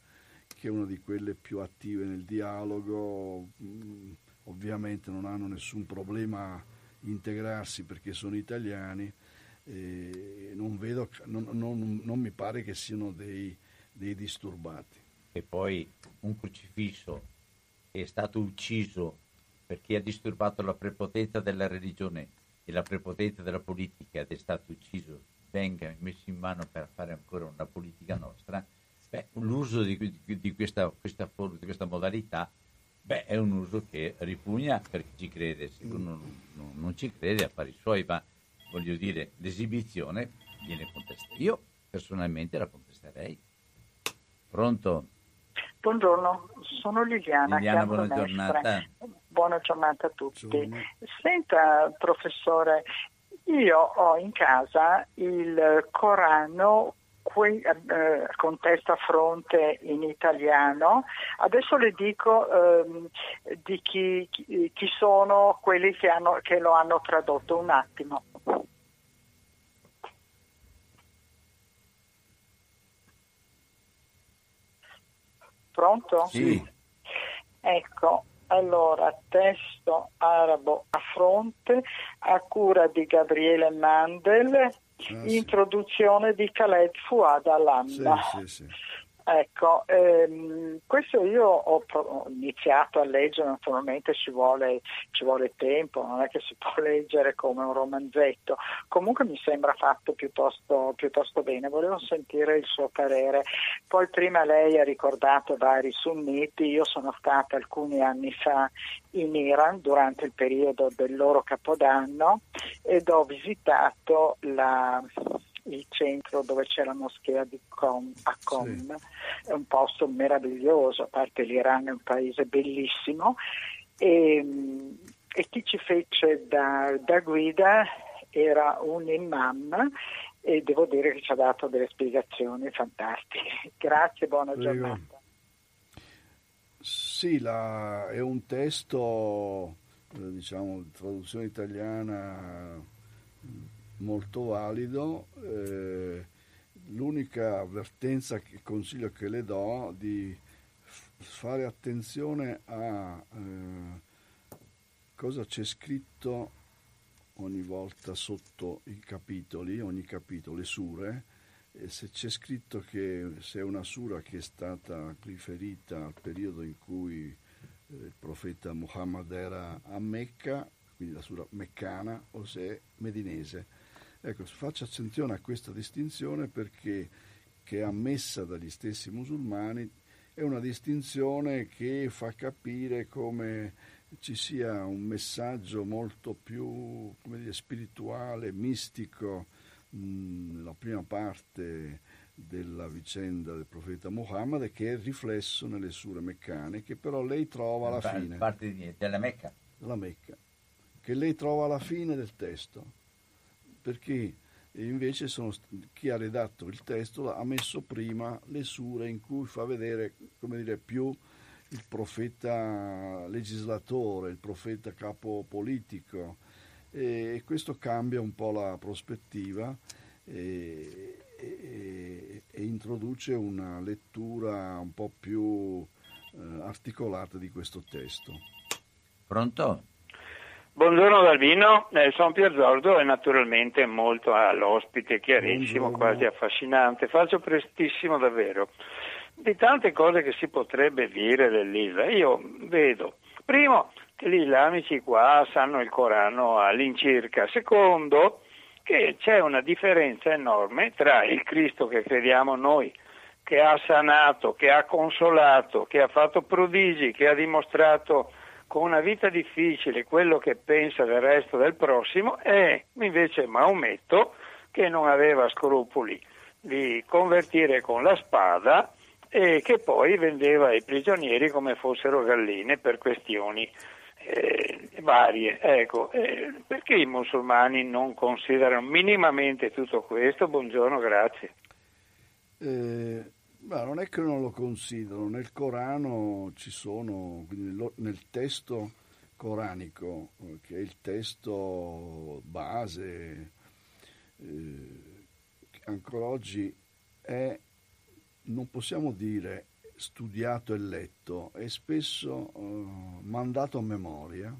che è una di quelle più attive nel dialogo, mm, ovviamente non hanno nessun problema a integrarsi perché sono italiani, e non, vedo, non, non, non mi pare che siano dei, dei disturbati. E poi un crocifisso è stato ucciso perché ha disturbato la prepotenza della religione e la prepotenza della politica ed è stato ucciso, venga messo in mano per fare ancora una politica nostra, beh, l'uso di, di, di, questa, questa, di, questa, modalità beh, è un uso che ripugna per chi ci crede, se uno non, non ci crede a fare i suoi, ma voglio dire, l'esibizione viene contestata. Io personalmente la contesterei. Pronto? Buongiorno, sono Liliana. Liliana, buona giornata. Buona giornata a tutti. Buongiorno. Senta, professore, io ho in casa il Corano qui, eh, con testa a fronte in italiano. Adesso le dico ehm, di chi, chi, sono quelli che, hanno, che lo hanno tradotto. Un attimo. Pronto? Sì. Ecco, allora, testo arabo a fronte, a cura di Gabriele Mandel, ah, introduzione di Khaled Fuad. Sì, sì, sì. Ecco, ehm, questo io ho, iniziato a leggere, naturalmente ci vuole, ci vuole, tempo, non è che si <laughs> può leggere come un romanzetto, comunque mi sembra fatto piuttosto, piuttosto bene, volevo sentire il suo parere. Poi prima lei ha ricordato vari sunniti, io sono stata alcuni anni fa in Iran durante il periodo del loro capodanno ed ho visitato la il centro dove c'è la moschea di Qom, a Qom, sì. è un posto meraviglioso, a parte l'Iran è un paese bellissimo e, e chi ci fece da, da, guida era un imam e devo dire che ci ha dato delle spiegazioni fantastiche. <laughs> Grazie, buona giornata. Sì, la, è un testo, eh, diciamo, traduzione italiana molto valido. Eh, l'unica avvertenza che consiglio che le do è di fare attenzione a eh, cosa c'è scritto ogni volta sotto i capitoli, ogni capitolo, le sure, e se c'è scritto che se è una sura che è stata riferita al periodo in cui eh, il profeta Muhammad era a Mecca, quindi la sura meccana, o se è medinese Ecco, faccia attenzione a questa distinzione perché che è ammessa dagli stessi musulmani è una distinzione che fa capire come ci sia un messaggio molto più dire, spirituale, mistico nella prima parte della vicenda del profeta Muhammad che è riflesso nelle sure meccaniche, però lei trova alla fine. Parte della Mecca? Della Mecca, che lei trova alla fine del testo perché invece sono, chi ha redatto il testo ha messo prima le sure in cui fa vedere dire, più il profeta legislatore, il profeta capo politico e questo cambia un po' la prospettiva e, e, e introduce una lettura un po' più eh, articolata di questo testo. Pronto? Buongiorno Dalvino, eh, sono Pierzordo e naturalmente molto all'ospite, chiarissimo, Buongiorno. quasi affascinante. Faccio prestissimo davvero. Di tante cose che si potrebbe dire dell'Isla, io vedo, primo, che gli islamici qua sanno il Corano all'incirca, secondo, che c'è una differenza enorme tra il Cristo che crediamo noi, che ha sanato, che ha consolato, che ha fatto prodigi, che ha dimostrato con una vita difficile quello che pensa del resto del prossimo, e invece Maometto che non aveva scrupoli di convertire con la spada e che poi vendeva i prigionieri come fossero galline per questioni eh, varie. Ecco, eh, perché i musulmani non considerano minimamente tutto questo? Buongiorno, grazie. Eh, beh, non è che non lo considerano, nel Corano ci sono, nel testo coranico, che è il testo base, eh, ancora oggi è, non possiamo dire studiato e letto, è spesso uh, mandato a memoria.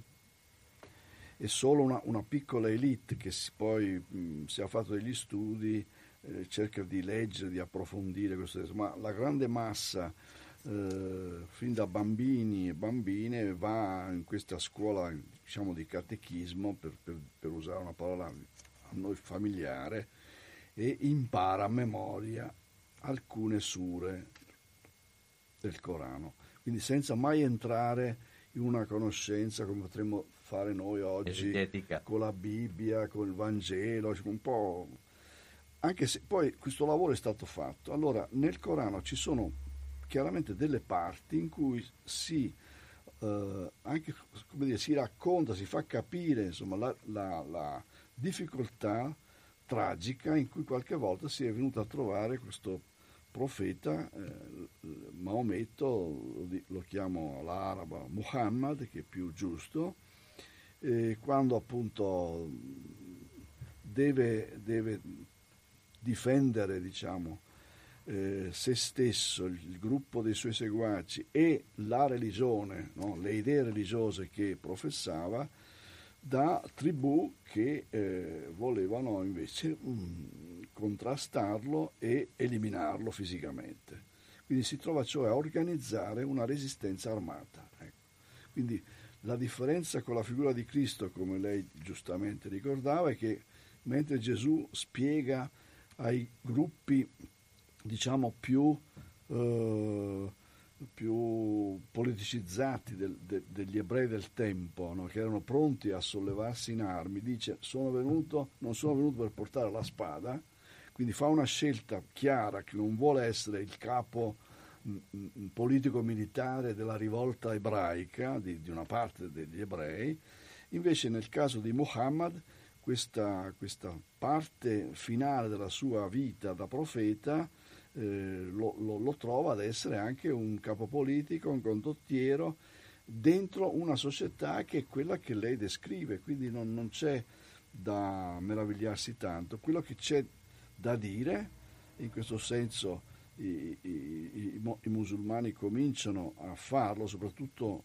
È solo una, una piccola elite che si, poi mh, si ha fatto degli studi, eh, cerca di leggere, di approfondire questo testo, ma la grande massa, eh, fin da bambini e bambine, va in questa scuola diciamo, di catechismo, per, per, per usare una parola a noi familiare, e impara a memoria alcune sure del Corano, quindi senza mai entrare in una conoscenza come potremmo fare noi oggi Esegetica. con la Bibbia, con il Vangelo, un po'... Anche se poi questo lavoro è stato fatto. Allora, nel Corano ci sono chiaramente delle parti in cui si, eh, anche, dire, si racconta, si fa capire insomma, la, la, la difficoltà tragica in cui qualche volta si è venuto a trovare questo profeta, eh, Maometto, lo, chiamo all'araba Muhammad, che è più giusto, eh, quando appunto deve, deve difendere diciamo, eh, se stesso, il, gruppo dei suoi seguaci e la religione, no? le idee religiose che professava, da tribù che eh, volevano invece mh, mm, contrastarlo e eliminarlo fisicamente. Quindi si trova cioè a organizzare una resistenza armata. Ecco. Quindi la differenza con la figura di Cristo, come lei giustamente ricordava, è che mentre Gesù spiega ai gruppi diciamo più eh, più politicizzati del, de, degli ebrei del tempo, no? che erano pronti a sollevarsi in armi, dice sono venuto, non sono venuto per portare la spada, quindi fa una scelta chiara che non vuole essere il capo politico-militare della rivolta ebraica di, di, una parte degli ebrei, invece nel caso di Muhammad questa, questa parte finale della sua vita da profeta eh, lo, lo, lo, trova ad essere anche un capo politico, un condottiero dentro una società che è quella che lei descrive, quindi non, non c'è da meravigliarsi tanto. Quello che c'è da dire, in questo senso i, i, i, i musulmani cominciano a farlo, soprattutto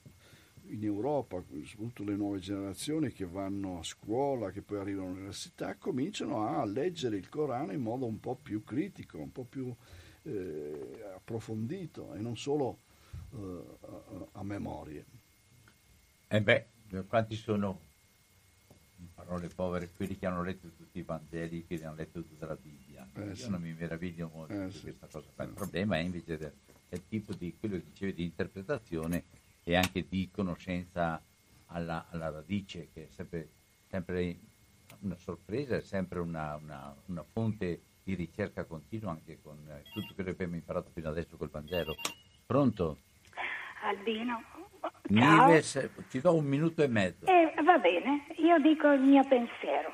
in Europa, soprattutto le nuove generazioni che vanno a scuola, che poi arrivano all'università, cominciano a leggere il Corano in modo un po' più critico, un po' più eh, approfondito e non solo eh, a, a, memorie. E eh beh, quanti sono, in parole povere, quelli che hanno letto tutti i Vangeli, che hanno letto tutta la Bibbia? Eh, Io sì. non mi meraviglio molto eh, di sì. questa cosa. Ma il problema è invece del, del tipo di quello che dicevi di interpretazione e anche di conoscenza alla, alla radice, che è sempre, sempre, una sorpresa, è sempre una, una, una, fonte di ricerca continua anche con eh, tutto quello che abbiamo imparato fino adesso col Vangelo. Pronto? Albino. Nives, ti do un minuto e mezzo. Eh, va bene, io dico il mio pensiero.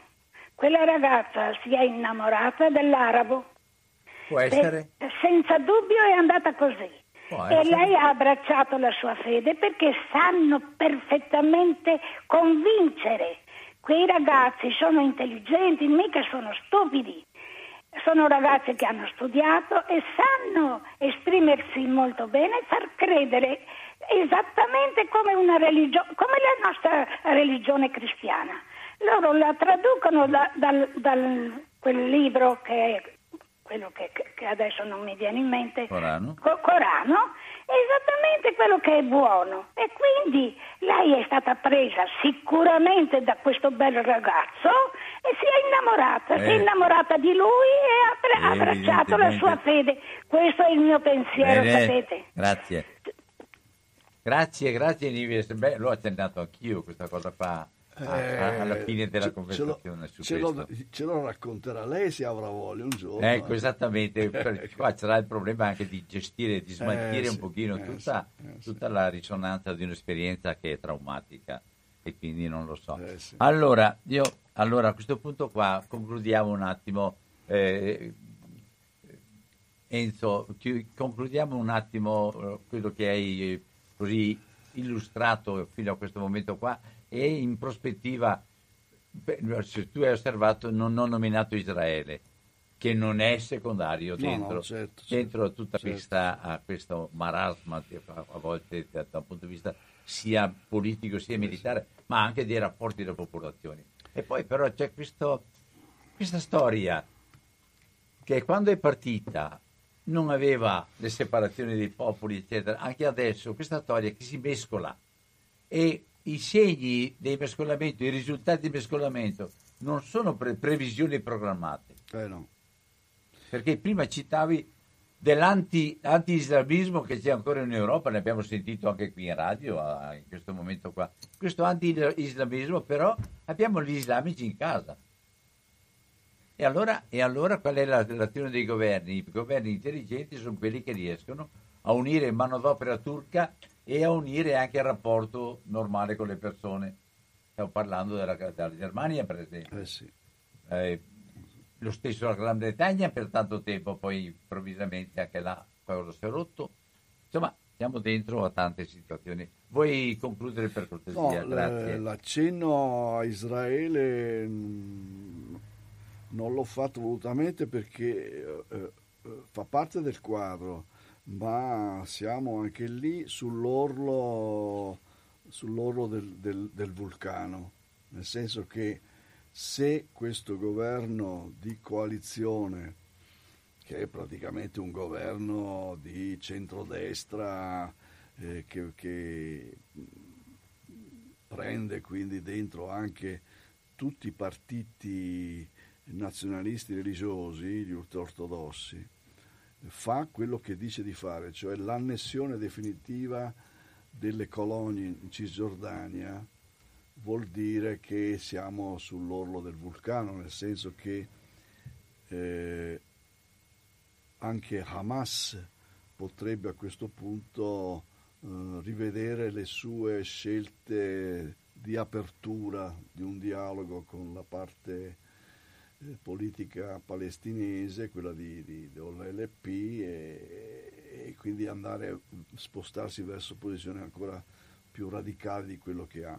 Quella ragazza si è innamorata dell'arabo. Può essere? Se, senza dubbio è andata così. E lei ha abbracciato la sua fede perché sanno perfettamente convincere. Quei ragazzi sono intelligenti, mica sono stupidi. sono ragazzi che hanno studiato e sanno esprimersi molto bene e far credere esattamente come, una religio- come la nostra religione cristiana. Loro la traducono da, dal, dal quel libro che è quello che, che, adesso non mi viene in mente, Corano. Co- Corano, esattamente quello che è buono. E quindi lei è stata presa sicuramente da questo bel ragazzo e si è innamorata, eh. si è eh. innamorata di lui e ha abbracciato la sua fede. Questo è il mio pensiero, Bene. sapete. Grazie. Grazie, grazie Nives. Beh, l'ho accennato anch'io questa cosa qua. Eh, alla fine della ce, conversazione ce lo, ce lo, ce lo, racconterà. Lei se avrà voglia un giorno ecco esattamente. <laughs> Qua sarà il problema anche di gestire di smaltire eh, un pochino eh, tutta, sì, eh, tutta la risonanza di un'esperienza che è traumatica e quindi non lo so. Eh, sì. allora io allora a questo punto qua concludiamo un attimo eh, Enzo concludiamo un attimo quello che hai così illustrato fino a questo momento qua e in prospettiva, se tu hai osservato, non ho nominato Israele, che non è secondario dentro, no, no, certo, dentro certo, tutta certo. Questa, a questo marasma a volte da, da un punto di vista sia politico sia militare, ma anche dei rapporti delle popolazioni. E poi però c'è questo, questa storia che quando è partita non aveva le separazioni dei popoli, eccetera. Anche adesso questa storia che si mescola e i segni dei mescolamenti, i risultati di mescolamento non sono pre- previsioni programmate. Eh no. Perché prima citavi dell'anti-islamismo che c'è ancora in Europa, ne abbiamo sentito anche qui in radio in questo momento qua. Questo anti-islamismo però abbiamo gli islamici in casa. E allora, e allora qual è la relazione dei governi? I governi intelligenti sono quelli che riescono a unire manodopera turca e a unire anche il rapporto normale con le persone. Stiamo parlando della, della Germania, per esempio. Eh sì. eh, lo stesso la Gran Bretagna per tanto tempo, poi improvvisamente anche là quello si è rotto. Insomma, siamo dentro a tante situazioni. Vuoi concludere per cortesia? No, Grazie. L'accenno a Israele mm, non l'ho fatto volutamente perché eh, eh, fa parte del quadro ma siamo anche lì sull'orlo, sull'orlo del, del, del vulcano, nel senso che se questo governo di coalizione, che è praticamente un governo di centrodestra eh, che, che, prende quindi dentro anche tutti i partiti nazionalisti religiosi, gli ultraortodossi, fa quello che dice di fare, cioè l'annessione definitiva delle colonie in Cisgiordania, vuol dire che siamo sull'orlo del vulcano, nel senso che eh, anche Hamas potrebbe a questo punto eh, rivedere le sue scelte di apertura di un dialogo con la parte politica palestinese, quella di, di, dell'LP e, e, quindi andare a spostarsi verso posizioni ancora più radicali di quello che ha.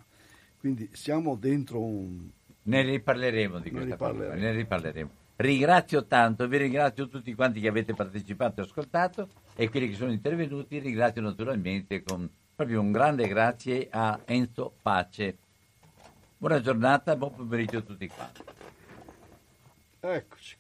Quindi siamo dentro un... Ne riparleremo di questa cosa, ne riparleremo. Ringrazio tanto, vi ringrazio tutti quanti che avete partecipato e ascoltato e quelli che sono intervenuti, ringrazio naturalmente con proprio un grande grazie a Enzo Pace. Buona giornata, buon pomeriggio a tutti quanti. Eccoci